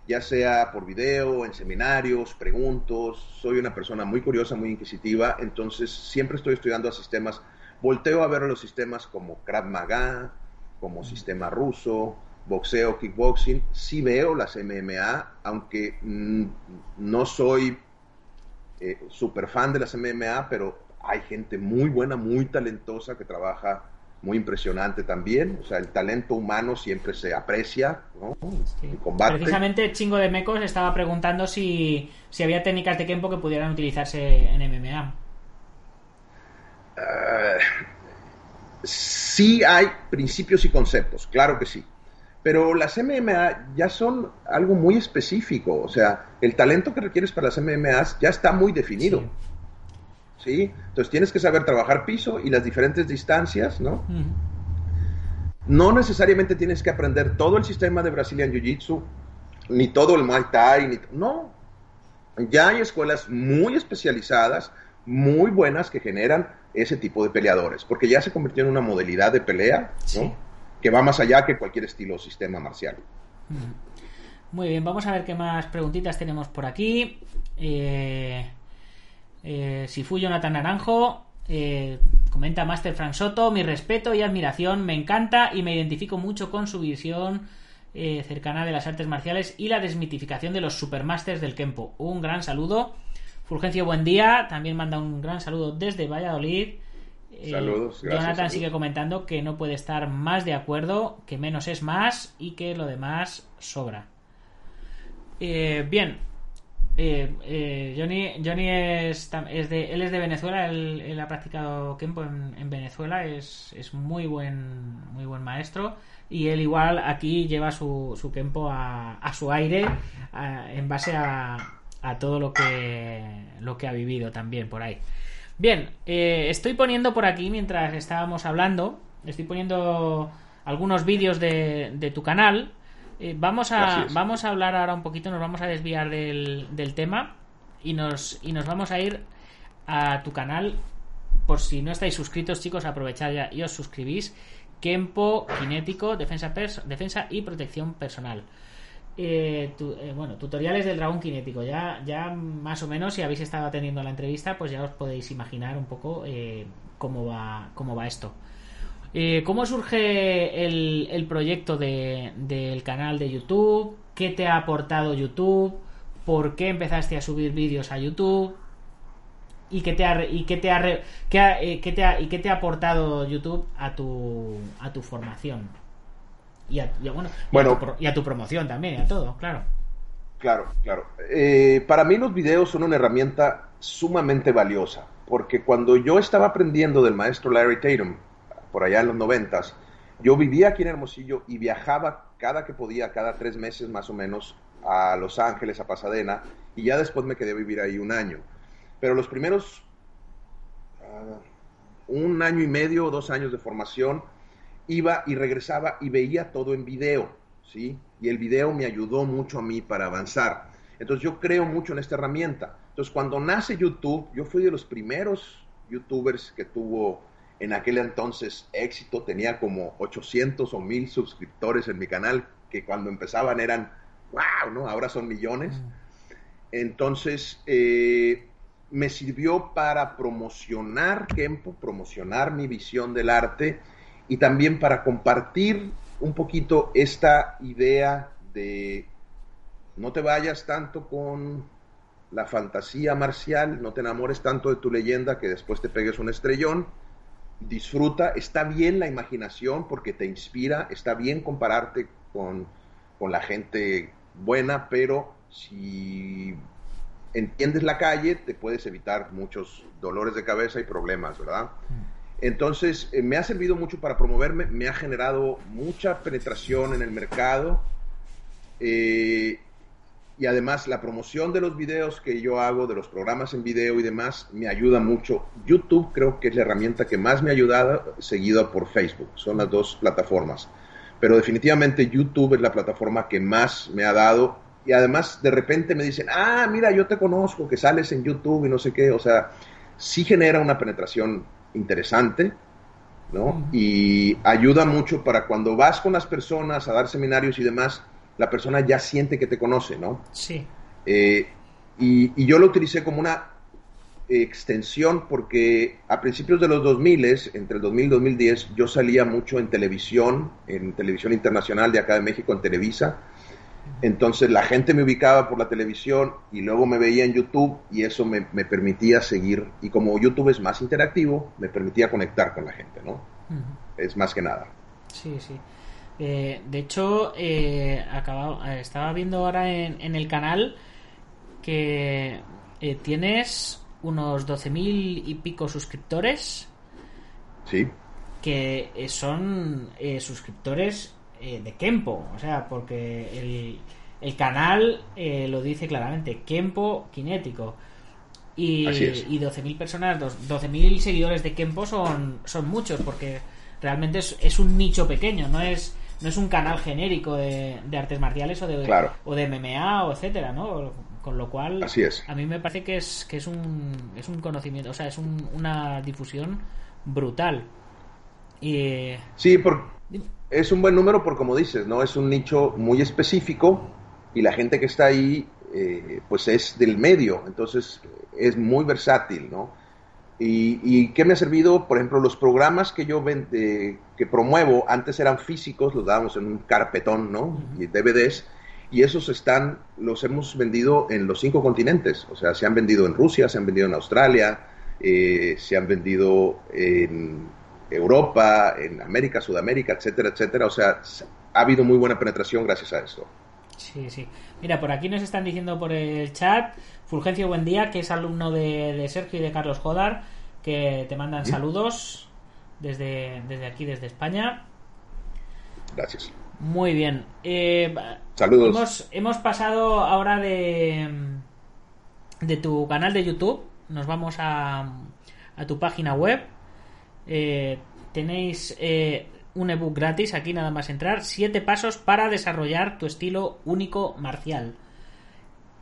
[SPEAKER 2] ya sea por video, en seminarios, preguntos, soy una persona muy curiosa, muy inquisitiva, entonces siempre estoy estudiando a sistemas, volteo a ver los sistemas como Krav Maga, como sistema ruso, boxeo, kickboxing, sí veo las MMA, aunque mm, no soy eh, super fan de las MMA, pero hay gente muy buena, muy talentosa que trabaja muy impresionante también. O sea, el talento humano siempre se aprecia, ¿no? En combate.
[SPEAKER 1] Precisamente Chingo de Mecos estaba preguntando si, si había técnicas de Kempo que pudieran utilizarse en MMA.
[SPEAKER 2] Sí hay principios y conceptos, claro que sí. Pero las MMA ya son algo muy específico. O sea, el talento que requieres para las MMAs ya está muy definido. Sí. Entonces tienes que saber trabajar piso y las diferentes distancias, ¿no? No necesariamente tienes que aprender todo el sistema de Brazilian Jiu-Jitsu, ni todo el Muay Thai, ni... no. Ya hay escuelas muy especializadas, muy buenas que generan ese tipo de peleadores, porque ya se convirtió en una modalidad de pelea, que va más allá que cualquier estilo o sistema marcial.
[SPEAKER 1] Muy bien, vamos a ver qué más preguntitas tenemos por aquí. Eh, eh, si fui Jonathan Naranjo, eh, comenta Master Frank Soto, mi respeto y admiración, me encanta y me identifico mucho con su visión cercana de las artes marciales y la desmitificación de los supermasters del Kempo. Un gran saludo. Fulgencio, buen día. También manda un gran saludo desde Valladolid. Eh,
[SPEAKER 2] Saludos, gracias,
[SPEAKER 1] Jonathan
[SPEAKER 2] saludos.
[SPEAKER 1] sigue comentando que no puede estar más de acuerdo, que menos es más y que lo demás sobra. Eh, bien, Eh, eh, Johnny, Johnny es, es de, él es de Venezuela, él, él ha practicado Kempo en, en Venezuela, es, es muy buen muy buen maestro y él igual aquí lleva su, su Kempo a, a su aire a- en base a, a todo lo que, lo que ha vivido también por ahí. Bien, eh, estoy poniendo por aquí mientras estábamos hablando, estoy poniendo algunos vídeos de, de tu canal. Eh, vamos, a,
[SPEAKER 2] Gracias.
[SPEAKER 1] vamos a hablar ahora un poquito, nos vamos a desviar del, del tema y nos, y nos vamos a ir a tu canal. Por si no estáis suscritos, chicos, aprovechad ya y os suscribís. Kempo Kinético, defensa, defensa y protección personal. Eh, eh, bueno, tutoriales del dragón kinético. Ya, ya más o menos, si habéis estado atendiendo la entrevista, pues ya os podéis imaginar un poco eh, cómo, va, cómo va esto. ¿Cómo surge el, proyecto de- del canal de YouTube? ¿Qué te ha aportado YouTube? ¿Por qué empezaste a subir vídeos a YouTube? ¿Y qué te ha, y qué te ha, qué ha- qué te ha- y qué te ha aportado YouTube a tu, a tu formación? Y a, y a- bueno, y a tu pro- y a tu promoción también, y a todo, claro.
[SPEAKER 2] Claro, claro. Eh, para mí los videos son una herramienta sumamente valiosa, porque cuando yo estaba aprendiendo del maestro Larry Tatum, por allá en los noventas, yo vivía aquí en Hermosillo y viajaba cada que podía, cada tres meses más o menos, a Los Ángeles, a Pasadena, y ya después me quedé a vivir ahí un año. Pero los primeros ah, un año y medio o dos años de formación, iba y regresaba y veía todo en video, ¿sí? Y el video me ayudó mucho a mí para avanzar. Entonces yo creo mucho en esta herramienta. Entonces cuando nace YouTube, yo fui de los primeros youtubers que tuvo en aquel entonces éxito, tenía como 800 o 1000 suscriptores en mi canal, que cuando empezaban eran, wow, ¿no? Ahora son millones. Entonces, eh, me sirvió para promocionar Kempo, promocionar mi visión del arte y también para compartir un poquito esta idea de no te vayas tanto con la fantasía marcial, no te enamores tanto de tu leyenda que después te pegues un estrellón. Disfruta, está bien la imaginación porque te inspira, está bien compararte con, con la gente buena, pero si entiendes la calle, te puedes evitar muchos dolores de cabeza y problemas, ¿verdad? Entonces, eh, me ha servido mucho para promoverme, me ha generado mucha penetración en el mercado. eh, y además la promoción de los videos que yo hago, de los programas en video y demás, me ayuda mucho. YouTube creo que es la herramienta que más me ha ayudado, seguida por Facebook. Son las dos plataformas. Pero definitivamente YouTube es la plataforma que más me ha dado. Y además de repente me dicen, ah, mira, yo te conozco, que sales en YouTube y no sé qué. O sea, sí genera una penetración interesante, ¿no? Y ayuda mucho para cuando vas con las personas a dar seminarios y demás, la persona ya siente que te conoce, ¿no?
[SPEAKER 1] Sí.
[SPEAKER 2] Eh, y, yo lo utilicé como una extensión porque a principios de los 2000, entre el 2000 y 2010, yo salía mucho en televisión, en televisión internacional de acá de México, en Televisa. Entonces la gente me ubicaba por la televisión y luego me veía en YouTube y eso me, permitía seguir. Y como YouTube es más interactivo, me permitía conectar con la gente, ¿no? Es más que nada.
[SPEAKER 1] Sí, sí. Eh, de hecho, eh, eh, estaba viendo ahora en, el canal que tienes unos 12.000 y pico suscriptores.
[SPEAKER 2] Sí.
[SPEAKER 1] Que son suscriptores de Kempo. O sea, porque el, el canal lo dice claramente: Kempo kinético. Y, y 12.000 personas, 12.000 seguidores de Kempo son, son muchos, porque realmente es, es un nicho pequeño, no es no es un canal genérico de, artes marciales o de, o de MMA o etcétera, ¿no? Con lo cual,
[SPEAKER 2] Así es.
[SPEAKER 1] a mí me parece que es, que es, un, es un conocimiento, o sea, es una difusión brutal. Y...
[SPEAKER 2] Sí, por, es un buen número por como dices, ¿no? Es un nicho muy específico y la gente que está ahí, eh, pues es del medio, entonces es muy versátil, ¿no? Y, qué me ha servido? Por ejemplo, los programas que yo que promuevo antes eran físicos, los dábamos en un carpetón, ¿no? Y DVDs. Y esos están, los hemos vendido en los cinco continentes. O sea, se han vendido en Rusia, se han vendido en Australia, eh, se han vendido en Europa, en América, Sudamérica, etcétera, etcétera. O sea, ha habido muy buena penetración gracias a esto.
[SPEAKER 1] Sí, sí. Mira, por aquí nos están diciendo por el chat Fulgencio Buen Día, que es alumno de, Sergio y de Carlos Jodar, que te mandan saludos desde, desde aquí, desde España.
[SPEAKER 2] Gracias.
[SPEAKER 1] Muy bien. Eh,
[SPEAKER 2] saludos.
[SPEAKER 1] Hemos, pasado ahora de, de tu canal de YouTube. Nos vamos a, a tu página web. Eh, tenéis eh, un ebook gratis, aquí nada más entrar. Siete pasos para desarrollar tu estilo único marcial.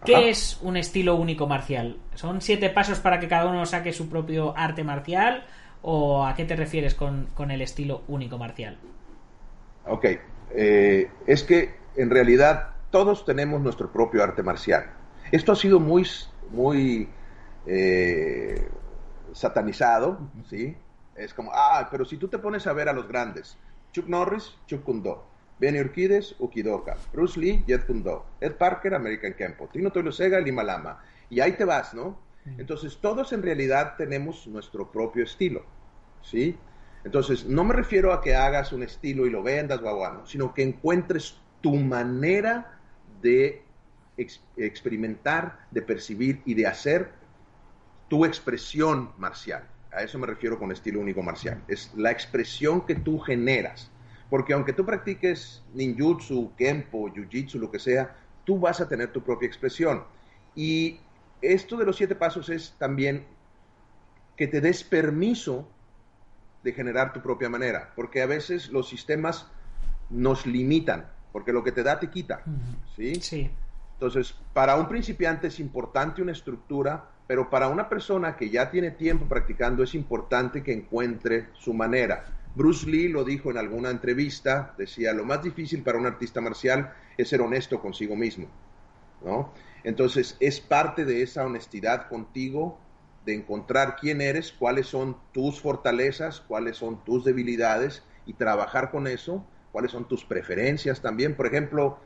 [SPEAKER 1] ¿Qué es un estilo único marcial? ¿Son siete pasos para que cada uno saque su propio arte marcial? ¿O a qué te refieres con, el estilo único marcial?
[SPEAKER 2] Ok, eh, es que en realidad todos tenemos nuestro propio arte marcial. Esto ha sido muy, muy eh, satanizado, ¿sí? Es como, ah, pero si tú te pones a ver a los grandes, Chuck Norris, Chuck Kundo, Benny Urquides, Ukidoka. Bruce Lee, Jet Kundo. Ed Parker, American Kempo. Tino Sega, Lima Lama. Y ahí te vas, ¿no? Entonces, todos en realidad tenemos nuestro propio estilo, ¿sí? Entonces, no me refiero a que hagas un estilo y lo vendas, guaguano, sino que encuentres tu manera de experimentar, de percibir y de hacer tu expresión marcial. A eso me refiero con estilo único marcial. Es la expresión que tú generas. Porque aunque tú practiques ninjutsu, kempo, jiu-jitsu, lo que sea, tú vas a tener tu propia expresión. Y esto de los siete pasos es también que te des permiso de generar tu propia manera, porque a veces los sistemas nos limitan, porque lo que te da te quita, ¿sí?
[SPEAKER 1] Sí.
[SPEAKER 2] Entonces, para un principiante es importante una estructura, pero para una persona que ya tiene tiempo practicando es importante que encuentre su manera. Bruce Lee lo dijo en alguna entrevista, decía, lo más difícil para un artista marcial es ser honesto consigo mismo, ¿no? Entonces, es parte de esa honestidad contigo, de encontrar quién eres, cuáles son tus fortalezas, cuáles son tus debilidades y trabajar con eso, cuáles son tus preferencias también. Por ejemplo,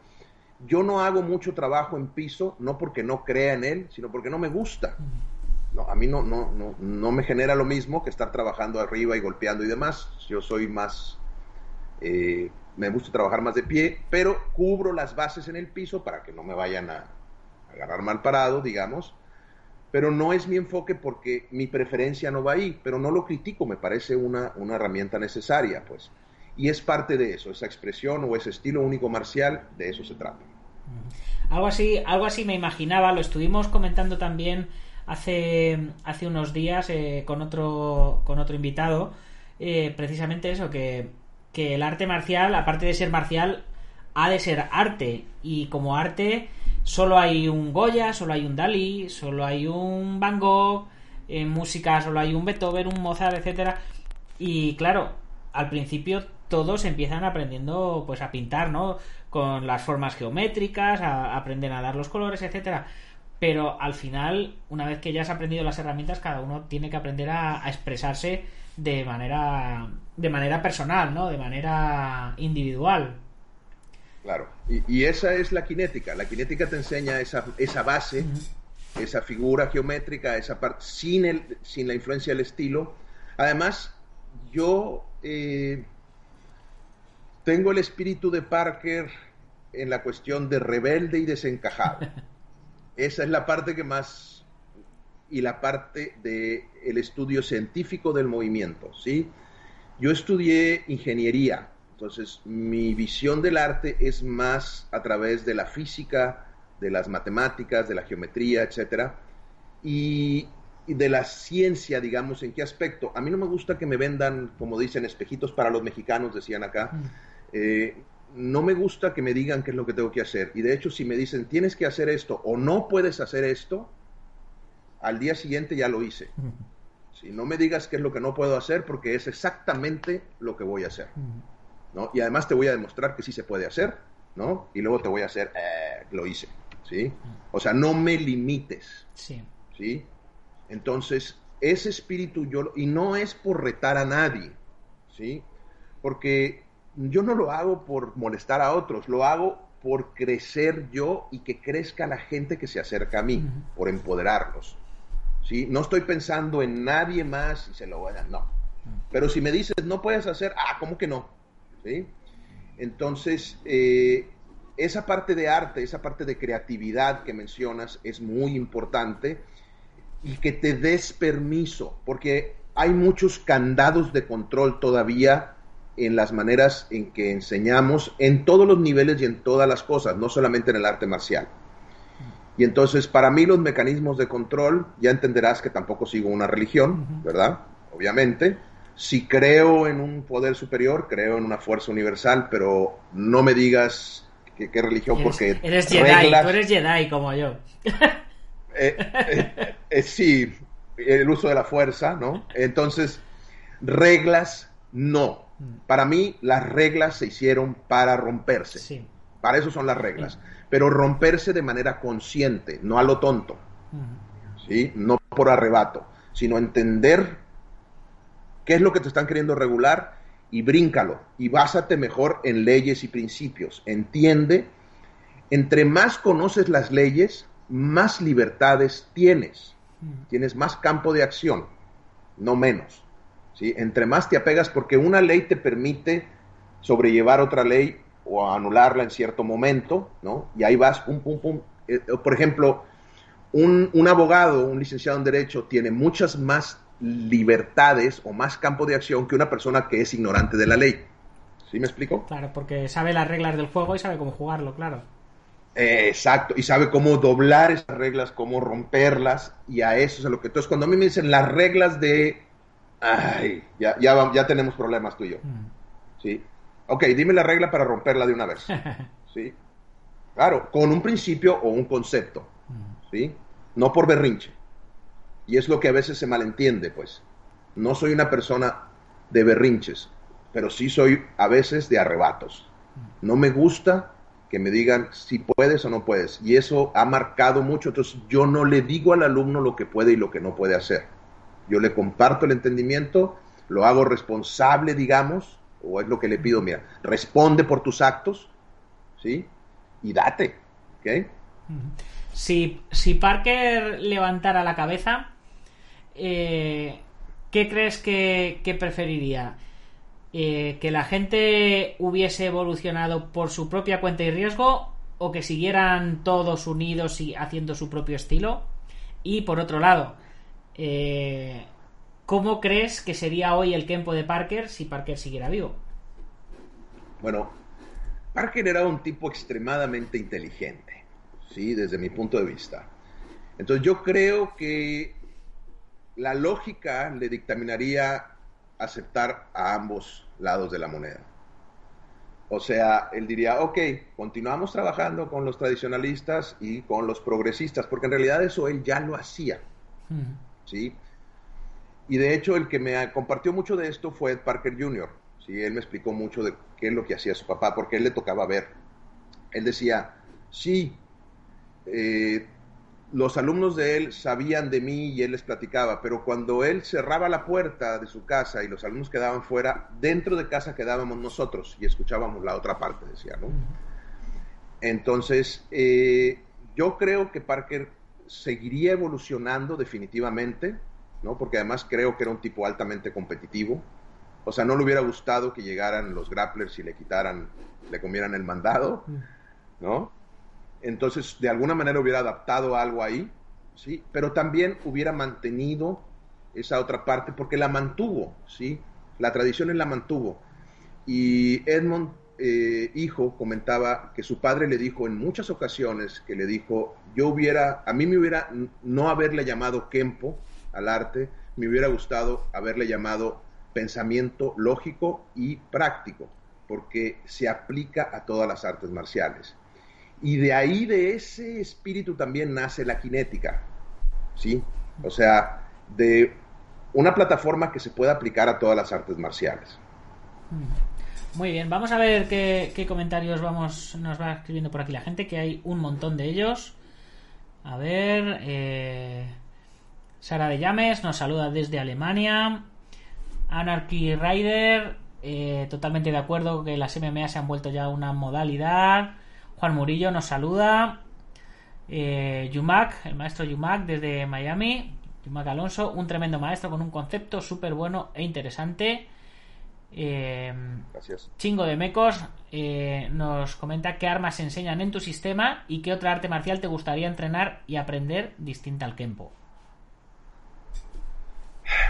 [SPEAKER 2] yo no hago mucho trabajo en piso, no porque no crea en él, sino porque no me gusta a mí no, no, no, no me genera lo mismo que estar trabajando arriba y golpeando y demás. Yo soy más, eh, me gusta trabajar más de pie, pero cubro las bases en el piso para que no me vayan a, agarrar mal parado, digamos. Pero no es mi enfoque porque mi preferencia no va ahí, pero no lo critico, me parece una, una herramienta necesaria, pues. Y es parte de eso, esa expresión o ese estilo único marcial, de eso se trata.
[SPEAKER 1] Algo así, algo así me imaginaba, lo estuvimos comentando también hace, hace unos días eh, con otro con otro invitado, eh, precisamente eso, que, que el arte marcial, aparte de ser marcial, ha de ser arte. Y como arte, solo hay un Goya, solo hay un Dalí, solo hay un Van Gogh, en música solo hay un Beethoven, un Mozart, etcétera. Y claro, al principio todos empiezan aprendiendo pues a pintar, ¿no? Con las formas geométricas, a, aprenden a dar los colores, etcétera. Pero al final, una vez que ya has aprendido las herramientas, cada uno tiene que aprender a, a expresarse de manera de manera personal, ¿no? De manera individual.
[SPEAKER 2] Claro, y, y esa es la cinética. La cinética te enseña esa, esa base, esa figura geométrica, esa parte, sin, el, sin la influencia del estilo. Además, yo eh, tengo el espíritu de Parker en la cuestión de rebelde y desencajado. Esa es la parte que más y la parte del el estudio científico del movimiento, ¿sí? Yo estudié ingeniería, entonces mi visión del arte es más a través de la física, de las matemáticas, de la geometría, etcétera, y, y de la ciencia, digamos, ¿en qué aspecto? A mí no me gusta que me vendan, como dicen, espejitos para los mexicanos, decían acá. Eh, no me gusta que me digan qué es lo que tengo que hacer. Y de hecho, si me dicen, tienes que hacer esto o no puedes hacer esto, al día siguiente ya lo hice. Si no me digas qué es lo que no puedo hacer, porque es exactamente lo que voy a hacer. ¿no? Y además te voy a demostrar que sí se puede hacer, ¿no? Y luego te voy a hacer, eh, lo hice, ¿sí? O sea, no me limites,
[SPEAKER 1] Sí.
[SPEAKER 2] ¿sí? Entonces, ese espíritu yo, y no es por retar a nadie, ¿sí? Porque yo no lo hago por molestar a otros, lo hago por crecer yo y que crezca la gente que se acerca a mí, por empoderarlos, ¿sí? No estoy pensando en nadie más y se lo voy a dar, no. Pero si me dices, no puedes hacer, ah, ¿cómo que no? ¿Sí? Entonces, eh, esa parte de arte, esa parte de creatividad que mencionas es muy importante y que te des permiso, porque hay muchos candados de control todavía en las maneras en que enseñamos, en todos los niveles y en todas las cosas, no solamente en el arte marcial. Y entonces, para mí los mecanismos de control, ya entenderás que tampoco sigo una religión. ¿verdad? Obviamente. Si creo en un poder superior, creo en una fuerza universal, pero no me digas qué, qué religión,
[SPEAKER 1] Eres,
[SPEAKER 2] porque
[SPEAKER 1] eres Jedi, tú eres Jedi como yo.
[SPEAKER 2] eh, eh, eh, sí, el uso de la fuerza, ¿no? Entonces, reglas, no. Para mí, las reglas se hicieron para romperse.
[SPEAKER 1] Sí.
[SPEAKER 2] Para eso son las reglas. Pero romperse de manera consciente, no a lo tonto. ¿sí? No por arrebato, sino entender qué es lo que te están queriendo regular y bríncalo. Y básate mejor en leyes y principios. Entiende, entre más conoces las leyes, más libertades tienes. Tienes más campo de acción, no menos. ¿Sí? Entre más te apegas, porque una ley te permite sobrellevar otra ley o anularla en cierto momento, ¿no? Y ahí vas, pum, pum, pum. Eh, eh, por ejemplo, un, un abogado, un licenciado en Derecho, tiene muchas más libertades o más campo de acción que una persona que es ignorante de la ley. ¿Sí me explico?
[SPEAKER 1] Claro, porque sabe las reglas del juego y sabe cómo jugarlo, claro.
[SPEAKER 2] Eh, exacto, y sabe cómo doblar esas reglas, cómo romperlas, y a eso es a lo que... Entonces, cuando a mí me dicen las reglas de... Ay, ya, ya, ya tenemos problemas tú y yo,
[SPEAKER 1] Mm.
[SPEAKER 2] ¿sí? Ok, dime la regla para romperla de una vez, ¿sí? Claro, con un principio o un concepto, ¿sí? No por berrinche. Y es lo que a veces se malentiende, pues. No soy una persona de berrinches, pero sí soy a veces de arrebatos. No me gusta que me digan si puedes o no puedes. Y eso ha marcado mucho. Entonces yo no le digo al alumno lo que puede y lo que no puede hacer. Yo le comparto el entendimiento, lo hago responsable, digamos, o es lo que le pido, mira, responde por tus actos, ¿sí? Y date, ¿ok?
[SPEAKER 1] Si, si Parker levantara la cabeza, eh, ¿qué crees que, que preferiría? Eh, ¿Que la gente hubiese evolucionado por su propia cuenta y riesgo o que siguieran todos unidos y haciendo su propio estilo? Y por otro lado, eh, ¿cómo crees que sería hoy el Kempo de Parker si Parker siguiera vivo?
[SPEAKER 2] Bueno, Parker era un tipo extremadamente inteligente, ¿sí? Desde mi punto de vista. Entonces yo creo que la lógica le dictaminaría aceptar a ambos lados de la moneda. O sea, él diría, ok, continuamos trabajando con los tradicionalistas y con los progresistas, porque en realidad eso él ya lo hacía, ¿sí? Y de hecho el que me compartió mucho de esto fue Ed Parker Jr., ¿sí? Él me explicó mucho de qué es lo que hacía su papá, porque él le tocaba ver. Él decía, sí, eh, los alumnos de él sabían de mí y él les platicaba, pero cuando él cerraba la puerta de su casa y los alumnos quedaban fuera, dentro de casa quedábamos nosotros y escuchábamos la otra parte, decía, ¿no? Entonces, eh, yo creo que Parker seguiría evolucionando definitivamente, ¿no? Porque además creo que era un tipo altamente competitivo. O sea, no le hubiera gustado que llegaran los grapplers y le quitaran, le comieran el mandado, ¿no? entonces de alguna manera hubiera adaptado algo ahí, ¿sí? Pero también hubiera mantenido esa otra parte porque la mantuvo, ¿sí? La tradición la mantuvo. Y Edmond, eh, hijo, comentaba que su padre le dijo en muchas ocasiones que le dijo, yo hubiera, a mí me hubiera no haberle llamado Kempo al arte, me hubiera gustado haberle llamado pensamiento lógico y práctico, porque se aplica a todas las artes marciales. Y de ahí, de ese espíritu también nace la cinética, ¿sí? O sea, de una plataforma que se pueda aplicar a todas las artes marciales.
[SPEAKER 1] Mm. Muy bien, vamos a ver qué, comentarios vamos, nos va escribiendo por aquí la gente, que hay un montón de ellos. A ver, eh, Sara de Llames nos saluda desde Alemania. Anarchy Rider, eh, totalmente de acuerdo que las MMA se han vuelto ya una modalidad. Juan Murillo nos saluda. Eh, el maestro Yumac desde Miami. Yumac Alonso, un tremendo maestro con un concepto súper bueno e interesante. Eh,
[SPEAKER 2] Gracias.
[SPEAKER 1] Chingo de Mecos eh, nos comenta qué armas se enseñan en tu sistema y qué otra arte marcial te gustaría entrenar y aprender distinta al Kempo.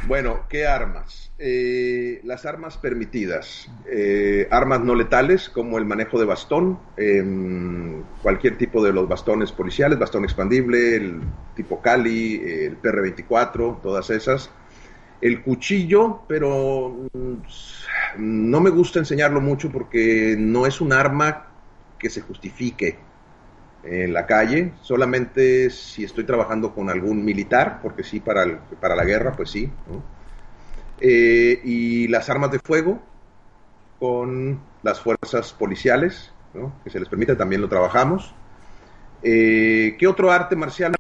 [SPEAKER 2] Bueno, ¿qué armas? Eh, las armas permitidas. Eh, armas no letales como el manejo de bastón, em, cualquier tipo de los bastones policiales, bastón expandible, el tipo Cali, el PR-24, todas esas. El cuchillo, pero mm, no me gusta enseñarlo mucho porque no es un arma que se justifique en la calle, solamente si estoy trabajando con algún militar, porque sí, para, para la guerra, pues sí. Eh, y las armas de fuego con las fuerzas policiales, que se les permite, también lo trabajamos. Eh, ¿Qué otro arte marcial?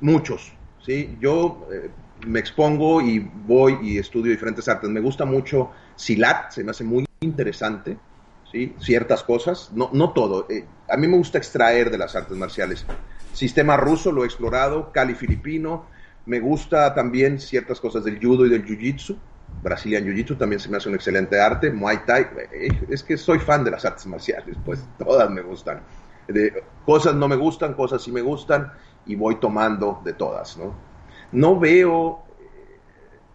[SPEAKER 2] Muchos, ¿sí? Yo eh, me expongo y voy y estudio diferentes artes. Me gusta mucho Silat, se me hace muy interesante. ¿sí? ciertas cosas, no, no todo. Eh, a mí me gusta extraer de las artes marciales. Sistema ruso lo he explorado, Cali filipino, me gusta también ciertas cosas del judo y del jiu-jitsu. Brazilian Jiu-Jitsu también se me hace un excelente arte. Muay Thai, eh, es que soy fan de las artes marciales, pues todas me gustan. De, cosas no me gustan, cosas sí me gustan y voy tomando de todas, ¿no? No veo,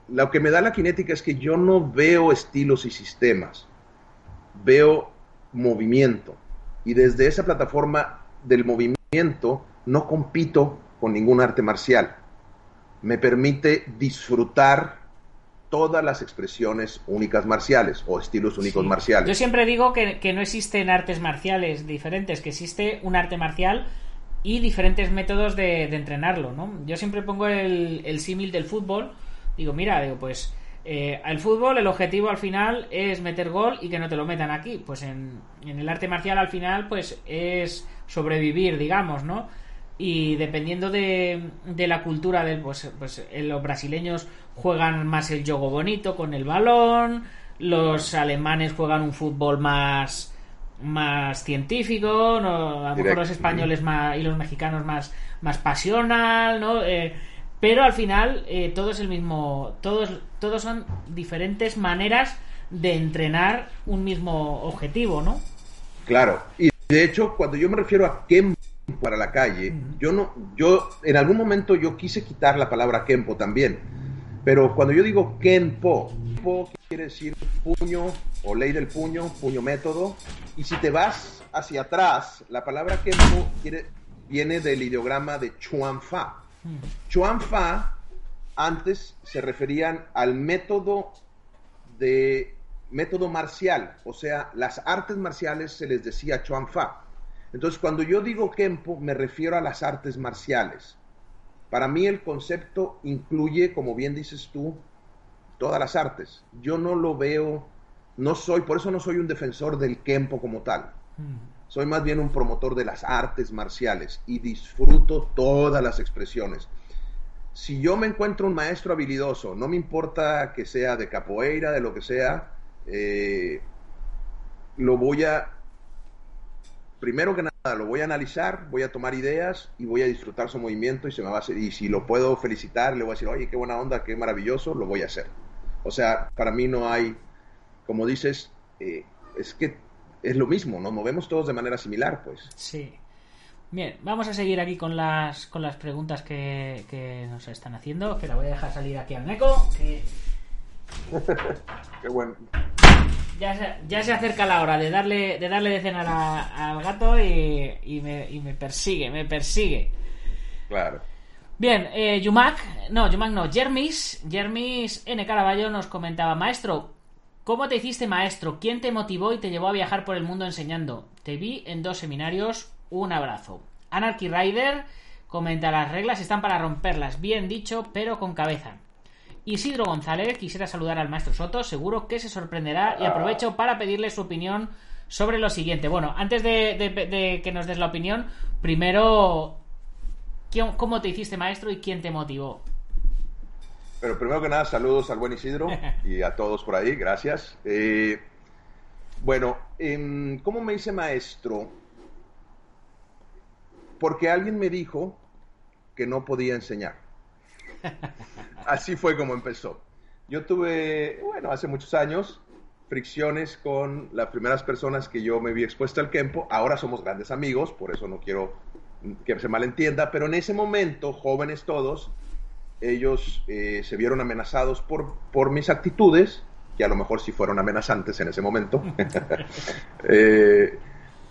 [SPEAKER 2] lo que me da la cinética es que yo no veo estilos y sistemas veo movimiento. Y desde esa plataforma del movimiento no compito con ningún arte marcial. Me permite disfrutar todas las expresiones únicas marciales o estilos únicos
[SPEAKER 1] Sí.
[SPEAKER 2] marciales.
[SPEAKER 1] Yo siempre digo que, que no existen artes marciales diferentes, que existe un arte marcial y diferentes métodos de, entrenarlo, ¿no? Yo siempre pongo el, el símil del fútbol. Digo, mira, digo, pues eh, el fútbol, el objetivo al final es meter gol y que no te lo metan aquí. Pues en, el arte marcial al final, pues es sobrevivir, digamos, ¿no? Y dependiendo de, de la cultura del, pues, pues eh, los brasileños juegan más el juego bonito con el balón, los alemanes juegan un fútbol más más científico, ¿no? a lo mejor los españoles más, y los mexicanos más, más pasional, ¿no? Eh, pero al final eh, todo es el mismo, todos, todos son diferentes maneras de entrenar un mismo objetivo, ¿no?
[SPEAKER 2] Claro, y de hecho, cuando yo me refiero a Kempo para la calle, yo no, yo en algún momento yo quise quitar la palabra Kempo también, pero cuando yo digo Kenpo, Kenpo quiere decir puño o ley del puño, puño método. Y si te vas hacia atrás, la palabra Kempo viene del ideograma de Chuan Fa. Chuan Fa antes se referían al método de método marcial, o sea, las artes marciales se les decía Chuan Fa. Entonces, cuando yo digo Kempo, me refiero a las artes marciales. Para mí el concepto incluye, como bien dices tú, todas las artes. Yo no lo veo, no soy, por eso no soy un defensor del Kempo como tal. Soy más bien un promotor de las artes marciales y disfruto todas las expresiones. Si yo me encuentro un maestro habilidoso, no me importa que sea de capoeira, de lo que sea, eh, lo voy a, primero que nada, lo voy a analizar, voy a tomar ideas y voy a disfrutar su movimiento y se me va a hacer, y si lo puedo felicitar, le voy a decir, oye, qué buena onda, qué maravilloso, lo voy a hacer. O sea, para mí no hay, como dices, eh, es que es lo mismo, nos movemos todos de manera similar, pues.
[SPEAKER 1] Sí. Bien, vamos a seguir aquí con las, con las preguntas que, que nos están haciendo. Espera, voy a dejar salir aquí al Neko. Que
[SPEAKER 2] Qué bueno.
[SPEAKER 1] ya, se, ya se acerca la hora de darle de, darle de cenar a- al gato y, y me, y me persigue, me persigue.
[SPEAKER 2] Claro.
[SPEAKER 1] Bien, eh, Yumak, no, Yumak no, Jermis, Jermis N. Caraballo nos comentaba, maestro, ¿cómo te hiciste maestro? ¿Quién te motivó y te llevó a viajar por el mundo enseñando? Te vi en dos seminarios, un abrazo. Anarchy Rider comenta, las reglas están para romperlas, bien dicho, pero con cabeza. Isidro González quisiera saludar al maestro Soto, seguro que se sorprenderá y aprovecho para pedirle su opinión sobre lo siguiente. Bueno, antes de, de- que nos des la opinión, primero, ¿quién- ¿cómo te hiciste maestro y quién te motivó?
[SPEAKER 2] Pero primero que nada, saludos al buen Isidro y a todos por ahí, gracias. Eh, bueno, em, ¿cómo me hice maestro? Porque alguien me dijo que no podía enseñar. Así fue como empezó. Yo tuve, bueno, hace muchos años, fricciones con las primeras personas que yo me vi expuesto al Kempo. Ahora somos grandes amigos, por eso no quiero que se malentienda, pero en ese momento, jóvenes todos, ellos eh, se vieron amenazados por, por mis actitudes, que a lo mejor sí fueron amenazantes en ese momento. Eh,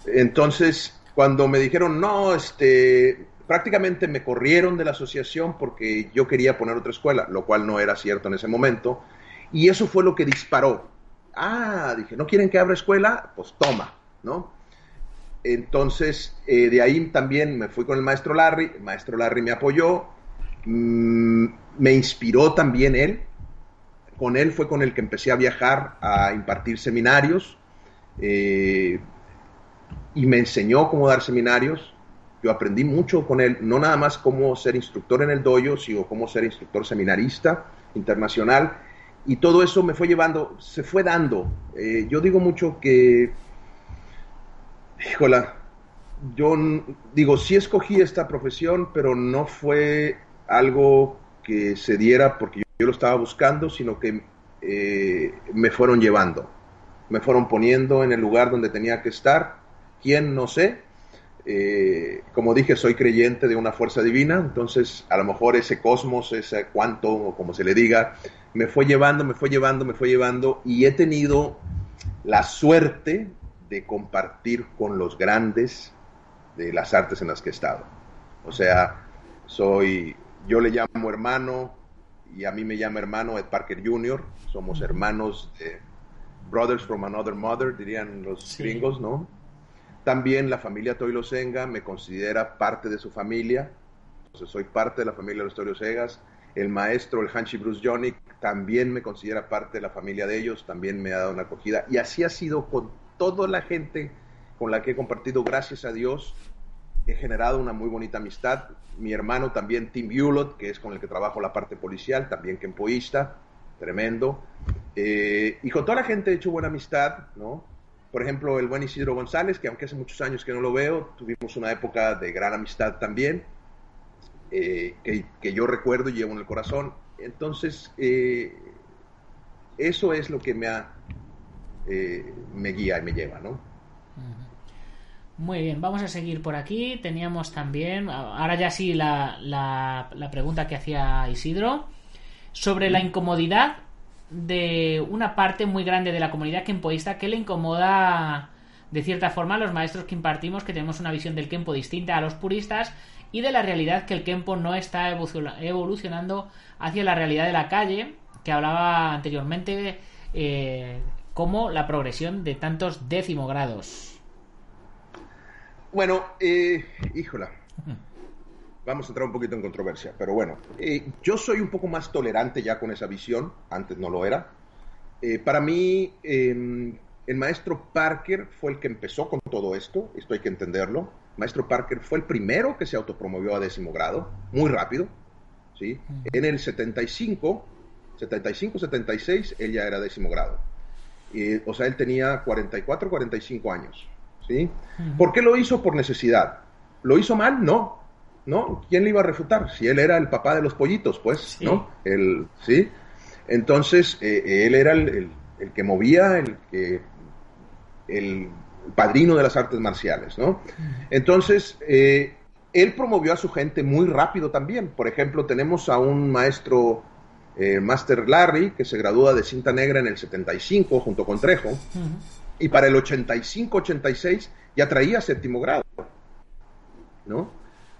[SPEAKER 2] entonces, cuando me dijeron, no, este, prácticamente me corrieron de la asociación porque yo quería poner otra escuela, lo cual no era cierto en ese momento, y eso fue lo que disparó. Ah, dije, ¿no quieren que abra escuela? Pues toma, ¿no? Entonces, eh, de ahí también me fui con el maestro Larry, el maestro Larry me apoyó, mm, me inspiró también él, con él fue con el que empecé a viajar a impartir seminarios eh, y me enseñó cómo dar seminarios. Yo aprendí mucho con él, no nada más cómo ser instructor en el dojo, sino cómo ser instructor seminarista internacional. Y todo eso me fue llevando, se fue dando. Eh, yo digo mucho que, híjola, yo digo, sí escogí esta profesión, pero no fue algo que se diera porque yo, lo estaba buscando, sino que eh, me fueron llevando, me fueron poniendo en el lugar donde tenía que estar. ¿Quién? No sé. Eh, como dije, soy creyente de una fuerza divina, entonces a lo mejor ese cosmos, ese cuanto, o como se le diga, me fue llevando, me fue llevando, me fue llevando, y he tenido la suerte de compartir con los grandes de las artes en las que he estado. O sea, soy, yo le llamo hermano y a mí me llama hermano Ed Parker Jr., somos hermanos de brothers from another mother, dirían los
[SPEAKER 1] Sí.
[SPEAKER 2] gringos, ¿no? También la familia Toilo Senga me considera parte de su familia, entonces soy parte de la familia de los Toilo Segas. El maestro, el Hanshi Bruce Johnny, también me considera parte de la familia de ellos, también me ha dado una acogida. Y así ha sido con toda la gente con la que he compartido, gracias a Dios, he generado una muy bonita amistad. Mi hermano también, Tim Bulot, que es con el que trabajo la parte policial, también kempoísta, tremendo. Eh, y con toda la gente he hecho buena amistad, ¿no? Por ejemplo, el buen Isidro González, que aunque hace muchos años que no lo veo, tuvimos una época de gran amistad también, eh, que, yo recuerdo y llevo en el corazón. Entonces, eh, eso es lo que me, ha, eh, me guía y me lleva, ¿no?
[SPEAKER 1] Muy bien, vamos a seguir por aquí. Teníamos también, ahora ya sí, la, la, la pregunta que hacía Isidro sobre la incomodidad de una parte muy grande de la comunidad kempoísta que le incomoda de cierta forma a los maestros que impartimos que tenemos una visión del kempo distinta a los puristas y de la realidad que el kempo no está evolucionando hacia la realidad de la calle que hablaba anteriormente eh, como la progresión de tantos décimogrados.
[SPEAKER 2] Bueno, eh, híjola. Vamos a entrar un poquito en controversia, pero bueno, eh, yo soy un poco más tolerante ya con esa visión, antes no lo era. Eh, para mí, em, el maestro Parker fue el que empezó con todo esto, esto hay que entenderlo. Maestro Parker fue el primero que se autopromovió a décimo grado, muy rápido. ¿sí? En el 75, 75, 76, él ya era décimo grado. o sea, él tenía 44, 45 años. ¿Sí? ¿Por qué lo hizo? Por necesidad. ¿Lo hizo mal? No. ¿No? ¿Quién le iba a refutar? Si él era el papá de los pollitos, pues, ¿no? El, ¿sí? Entonces, eh, él era el, que movía, el que el padrino de las artes marciales, ¿no? Entonces, eh, él promovió a su gente muy rápido también. Por ejemplo, tenemos a un maestro, eh, Master Larry, que se gradúa de cinta negra en el 75 junto con Trejo, y para el 85-86 ya traía séptimo grado, ¿no?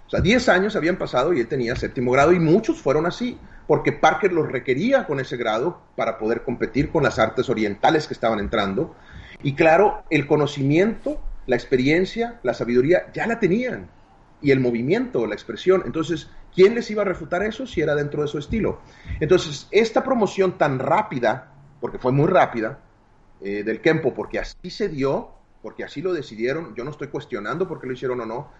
[SPEAKER 2] O sea, 10 años habían pasado y él tenía séptimo grado y muchos fueron así, porque Parker los requería con ese grado para poder competir con las artes orientales que estaban entrando. Y claro, el conocimiento, la experiencia, la sabiduría ya la tenían. Y el movimiento, la expresión. Entonces, ¿quién les iba a refutar eso si era dentro de su estilo? Entonces, esta promoción tan rápida, porque fue muy rápida, eh, del Kempo, porque así se dio, porque así lo decidieron, yo no estoy cuestionando por qué lo hicieron o no,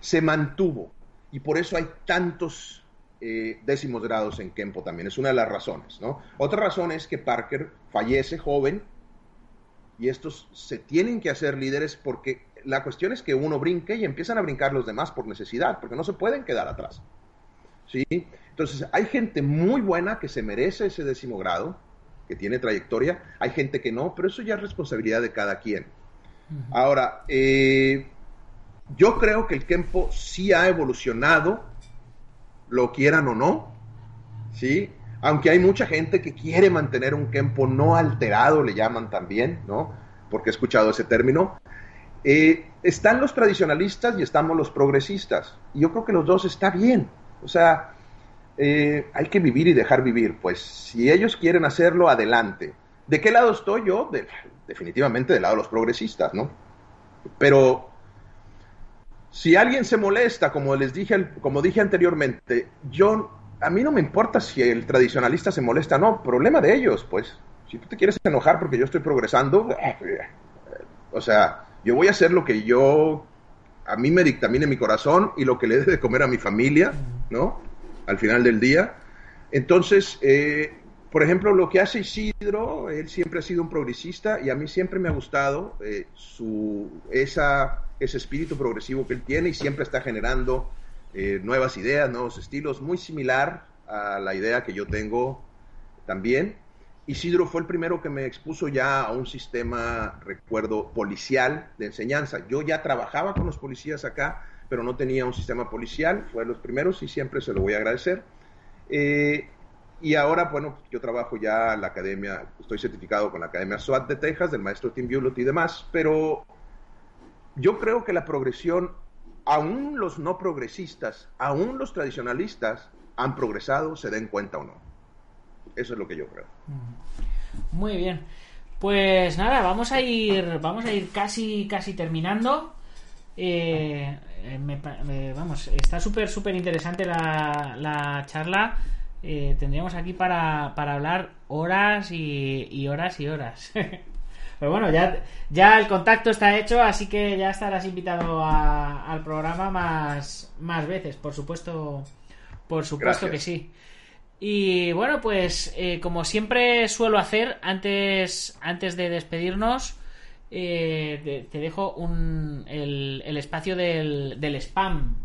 [SPEAKER 2] se mantuvo. Y por eso hay tantos eh, décimos grados en Kempo también. Es una de las razones. ¿no? Otra razón es que Parker fallece joven y estos se tienen que hacer líderes porque la cuestión es que uno brinque y empiezan a brincar los demás por necesidad, porque no se pueden quedar atrás. ¿sí? Entonces, hay gente muy buena que se merece ese décimo grado, que tiene trayectoria, hay gente que no, pero eso ya es responsabilidad de cada quien. Ahora, eh, yo creo que el Kempo sí ha evolucionado, lo quieran o no, ¿sí? Aunque hay mucha gente que quiere mantener un Kempo no alterado, le llaman también, ¿no? Porque he escuchado ese término. Eh, están los tradicionalistas y estamos los progresistas. Y yo creo que los dos está bien. O sea, eh, hay que vivir y dejar vivir. Pues si ellos quieren hacerlo, adelante. ¿De qué lado estoy yo? definitivamente del lado de los progresistas, ¿no? Pero si alguien se molesta, como les dije, como dije anteriormente, yo a mí no me importa si el tradicionalista se molesta, no, problema de ellos, pues. Si tú te quieres enojar porque yo estoy progresando, o sea, yo voy a hacer lo que yo a mí me dictamine mi corazón y lo que le dé de comer a mi familia, ¿no? Al final del día. Entonces, eh, por ejemplo, lo que hace Isidro, él siempre ha sido un progresista y a mí siempre me ha gustado eh, su, ese espíritu progresivo que él tiene y siempre está generando eh, nuevas ideas, nuevos estilos, muy similar a la idea que yo tengo también. Isidro fue el primero que me expuso ya a un sistema, recuerdo, policial de enseñanza. Yo ya trabajaba con los policías acá, pero no tenía un sistema policial, fue de los primeros y siempre se lo voy a agradecer. Eh, y ahora, bueno, yo trabajo ya en la academia, estoy certificado con la Academia SWAT de Texas, del maestro Tim Bullitt y demás, pero yo creo que la progresión, aún los no progresistas, aún los tradicionalistas, han progresado, se den cuenta o no. Eso es lo que yo creo.
[SPEAKER 1] Muy bien. Pues nada, vamos a ir, vamos a ir casi, casi terminando. Eh, eh, vamos, está súper, súper interesante la, la charla. Eh, tendríamos aquí para, hablar horas y, horas y horas. Pero bueno, ya, ya el contacto está hecho, así que ya estarás invitado al programa más, más veces, por supuesto, por supuesto que sí. Y bueno, pues eh, como siempre suelo hacer, antes, antes de despedirnos, eh, te, dejo un, el, el espacio del, del spam.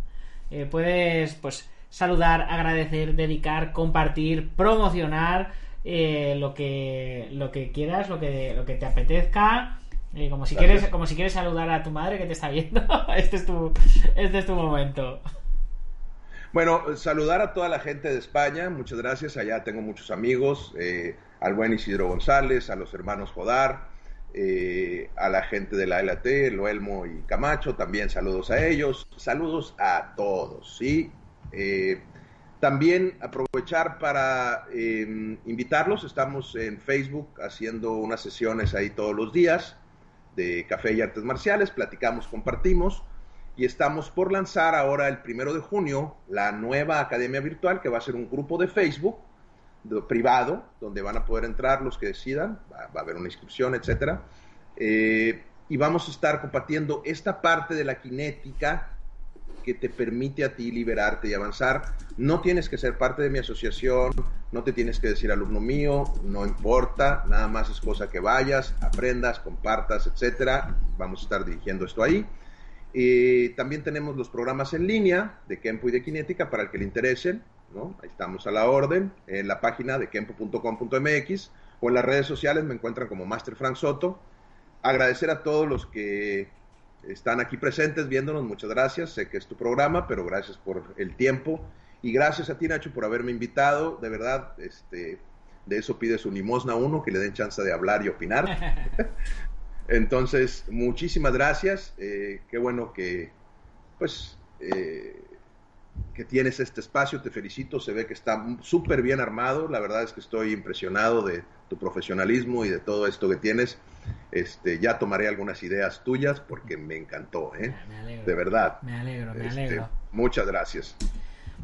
[SPEAKER 1] puedes, pues, saludar, agradecer, dedicar, compartir, promocionar eh, lo que lo que quieras, lo que lo que te apetezca. Eh, como si quieres como si quieres saludar a tu madre que te está viendo, este es tu este es tu momento.
[SPEAKER 2] Bueno, saludar a toda la gente de España, muchas gracias. Allá tengo muchos amigos, eh, al buen Isidro González, a los hermanos Jodar, eh, a la gente de la LAT, Loelmo y Camacho, también saludos a ellos. Saludos a todos, ¿sí? Eh, también aprovechar para eh, invitarlos, estamos en Facebook haciendo unas sesiones ahí todos los días de café y artes marciales, platicamos, compartimos y estamos por lanzar ahora el primero de junio la nueva academia virtual que va a ser un grupo de Facebook privado donde van a poder entrar los que decidan, va, a haber una inscripción, etcétera, Eh, y vamos a estar compartiendo esta parte de la cinética que te permite a ti liberarte y avanzar. No tienes que ser parte de mi asociación, no te tienes que decir alumno mío, no importa, nada más es cosa que vayas, aprendas, compartas, etcétera. Vamos a estar dirigiendo esto ahí. Eh, también tenemos los programas en línea de Kempo y de Kinética para el que le interesen, ¿no? Ahí estamos a la orden en la página de kempo.com.mx o en las redes sociales me encuentran como Master Frank Soto. Agradecer a todos los que están aquí presentes viéndonos, muchas gracias. Sé que es tu programa, pero gracias por el tiempo. Y gracias a ti, Nacho, por haberme invitado. De verdad, este, de eso pide su limosna uno, que le den chance de hablar y opinar. Entonces, muchísimas gracias. Eh, qué bueno que, pues, eh, que tienes este espacio. Te felicito. Se ve que está súper bien armado. La verdad es que estoy impresionado de tu profesionalismo y de todo esto que tienes. Este, ya tomaré algunas ideas tuyas porque me encantó, ¿eh?
[SPEAKER 1] Me alegro.
[SPEAKER 2] De verdad.
[SPEAKER 1] Me alegro, me
[SPEAKER 2] Este,
[SPEAKER 1] alegro.
[SPEAKER 2] muchas gracias.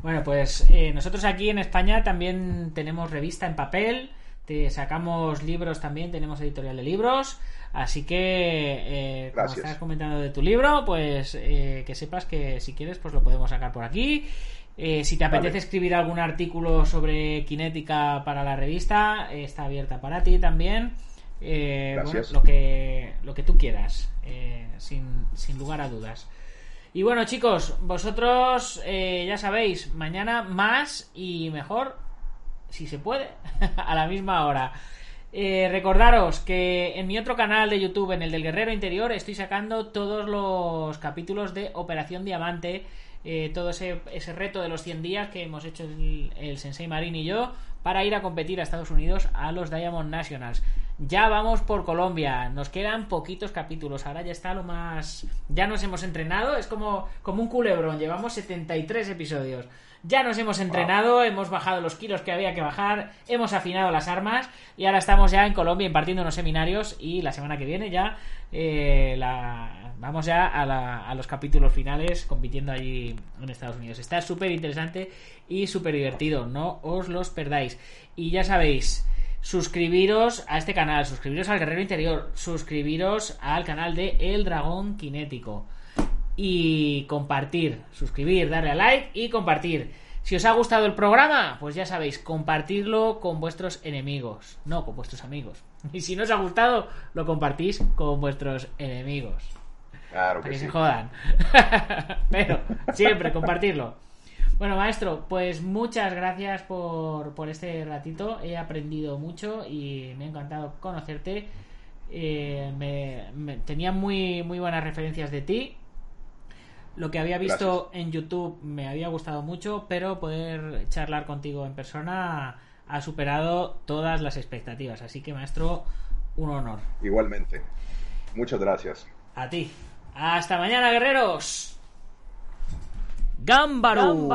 [SPEAKER 1] Bueno, pues eh, nosotros aquí en España también tenemos revista en papel, te sacamos libros también, tenemos editorial de libros, así que eh, como estás comentando de tu libro, pues eh, que sepas que si quieres pues lo podemos sacar por aquí. Eh, si te apetece
[SPEAKER 2] Vale.
[SPEAKER 1] escribir algún artículo sobre cinética para la revista, está abierta para ti también. Bueno, lo que lo que tú quieras, sin, sin lugar a dudas. Y bueno, chicos, vosotros eh, ya sabéis, mañana más y mejor, si se puede, a la misma hora. Eh, recordaros que en mi otro canal de YouTube, en el del Guerrero Interior, estoy sacando todos los capítulos de Operación Diamante, eh, todo ese, ese reto de los 100 días que hemos hecho el, el Sensei Marín y yo para ir a competir a Estados Unidos a los Diamond Nationals. Ya vamos por Colombia, nos quedan poquitos capítulos, ahora ya está lo más... Ya nos hemos entrenado, es como, como un culebrón, llevamos 73 episodios. Ya nos hemos entrenado, hemos bajado los kilos que había que bajar, hemos afinado las armas y ahora estamos ya en Colombia impartiendo unos seminarios y la semana que viene ya eh, la- vamos ya a, la- a los capítulos finales compitiendo allí en Estados Unidos. Está súper interesante y súper divertido, no os los perdáis. Y ya sabéis, suscribiros a este canal, suscribiros al Guerrero Interior, suscribiros al canal de El Dragón Kinético y compartir, suscribir, darle a like y compartir. Si os ha gustado el programa, pues ya sabéis, compartirlo con vuestros enemigos, no con vuestros amigos. Y si no os ha gustado, lo compartís con vuestros enemigos.
[SPEAKER 2] Claro que
[SPEAKER 1] que
[SPEAKER 2] sí.
[SPEAKER 1] se jodan. Pero siempre compartirlo. Bueno, maestro, pues muchas gracias por, por este ratito. He aprendido mucho y me ha encantado conocerte. Eh, me- me- tenía muy, muy buenas referencias de ti. Lo que había visto en YouTube me había gustado mucho, pero poder charlar contigo en persona ha superado todas las expectativas. Así que, maestro, un honor.
[SPEAKER 2] Igualmente. Muchas gracias.
[SPEAKER 1] A ti. Hasta mañana, guerreros. Gámbaro.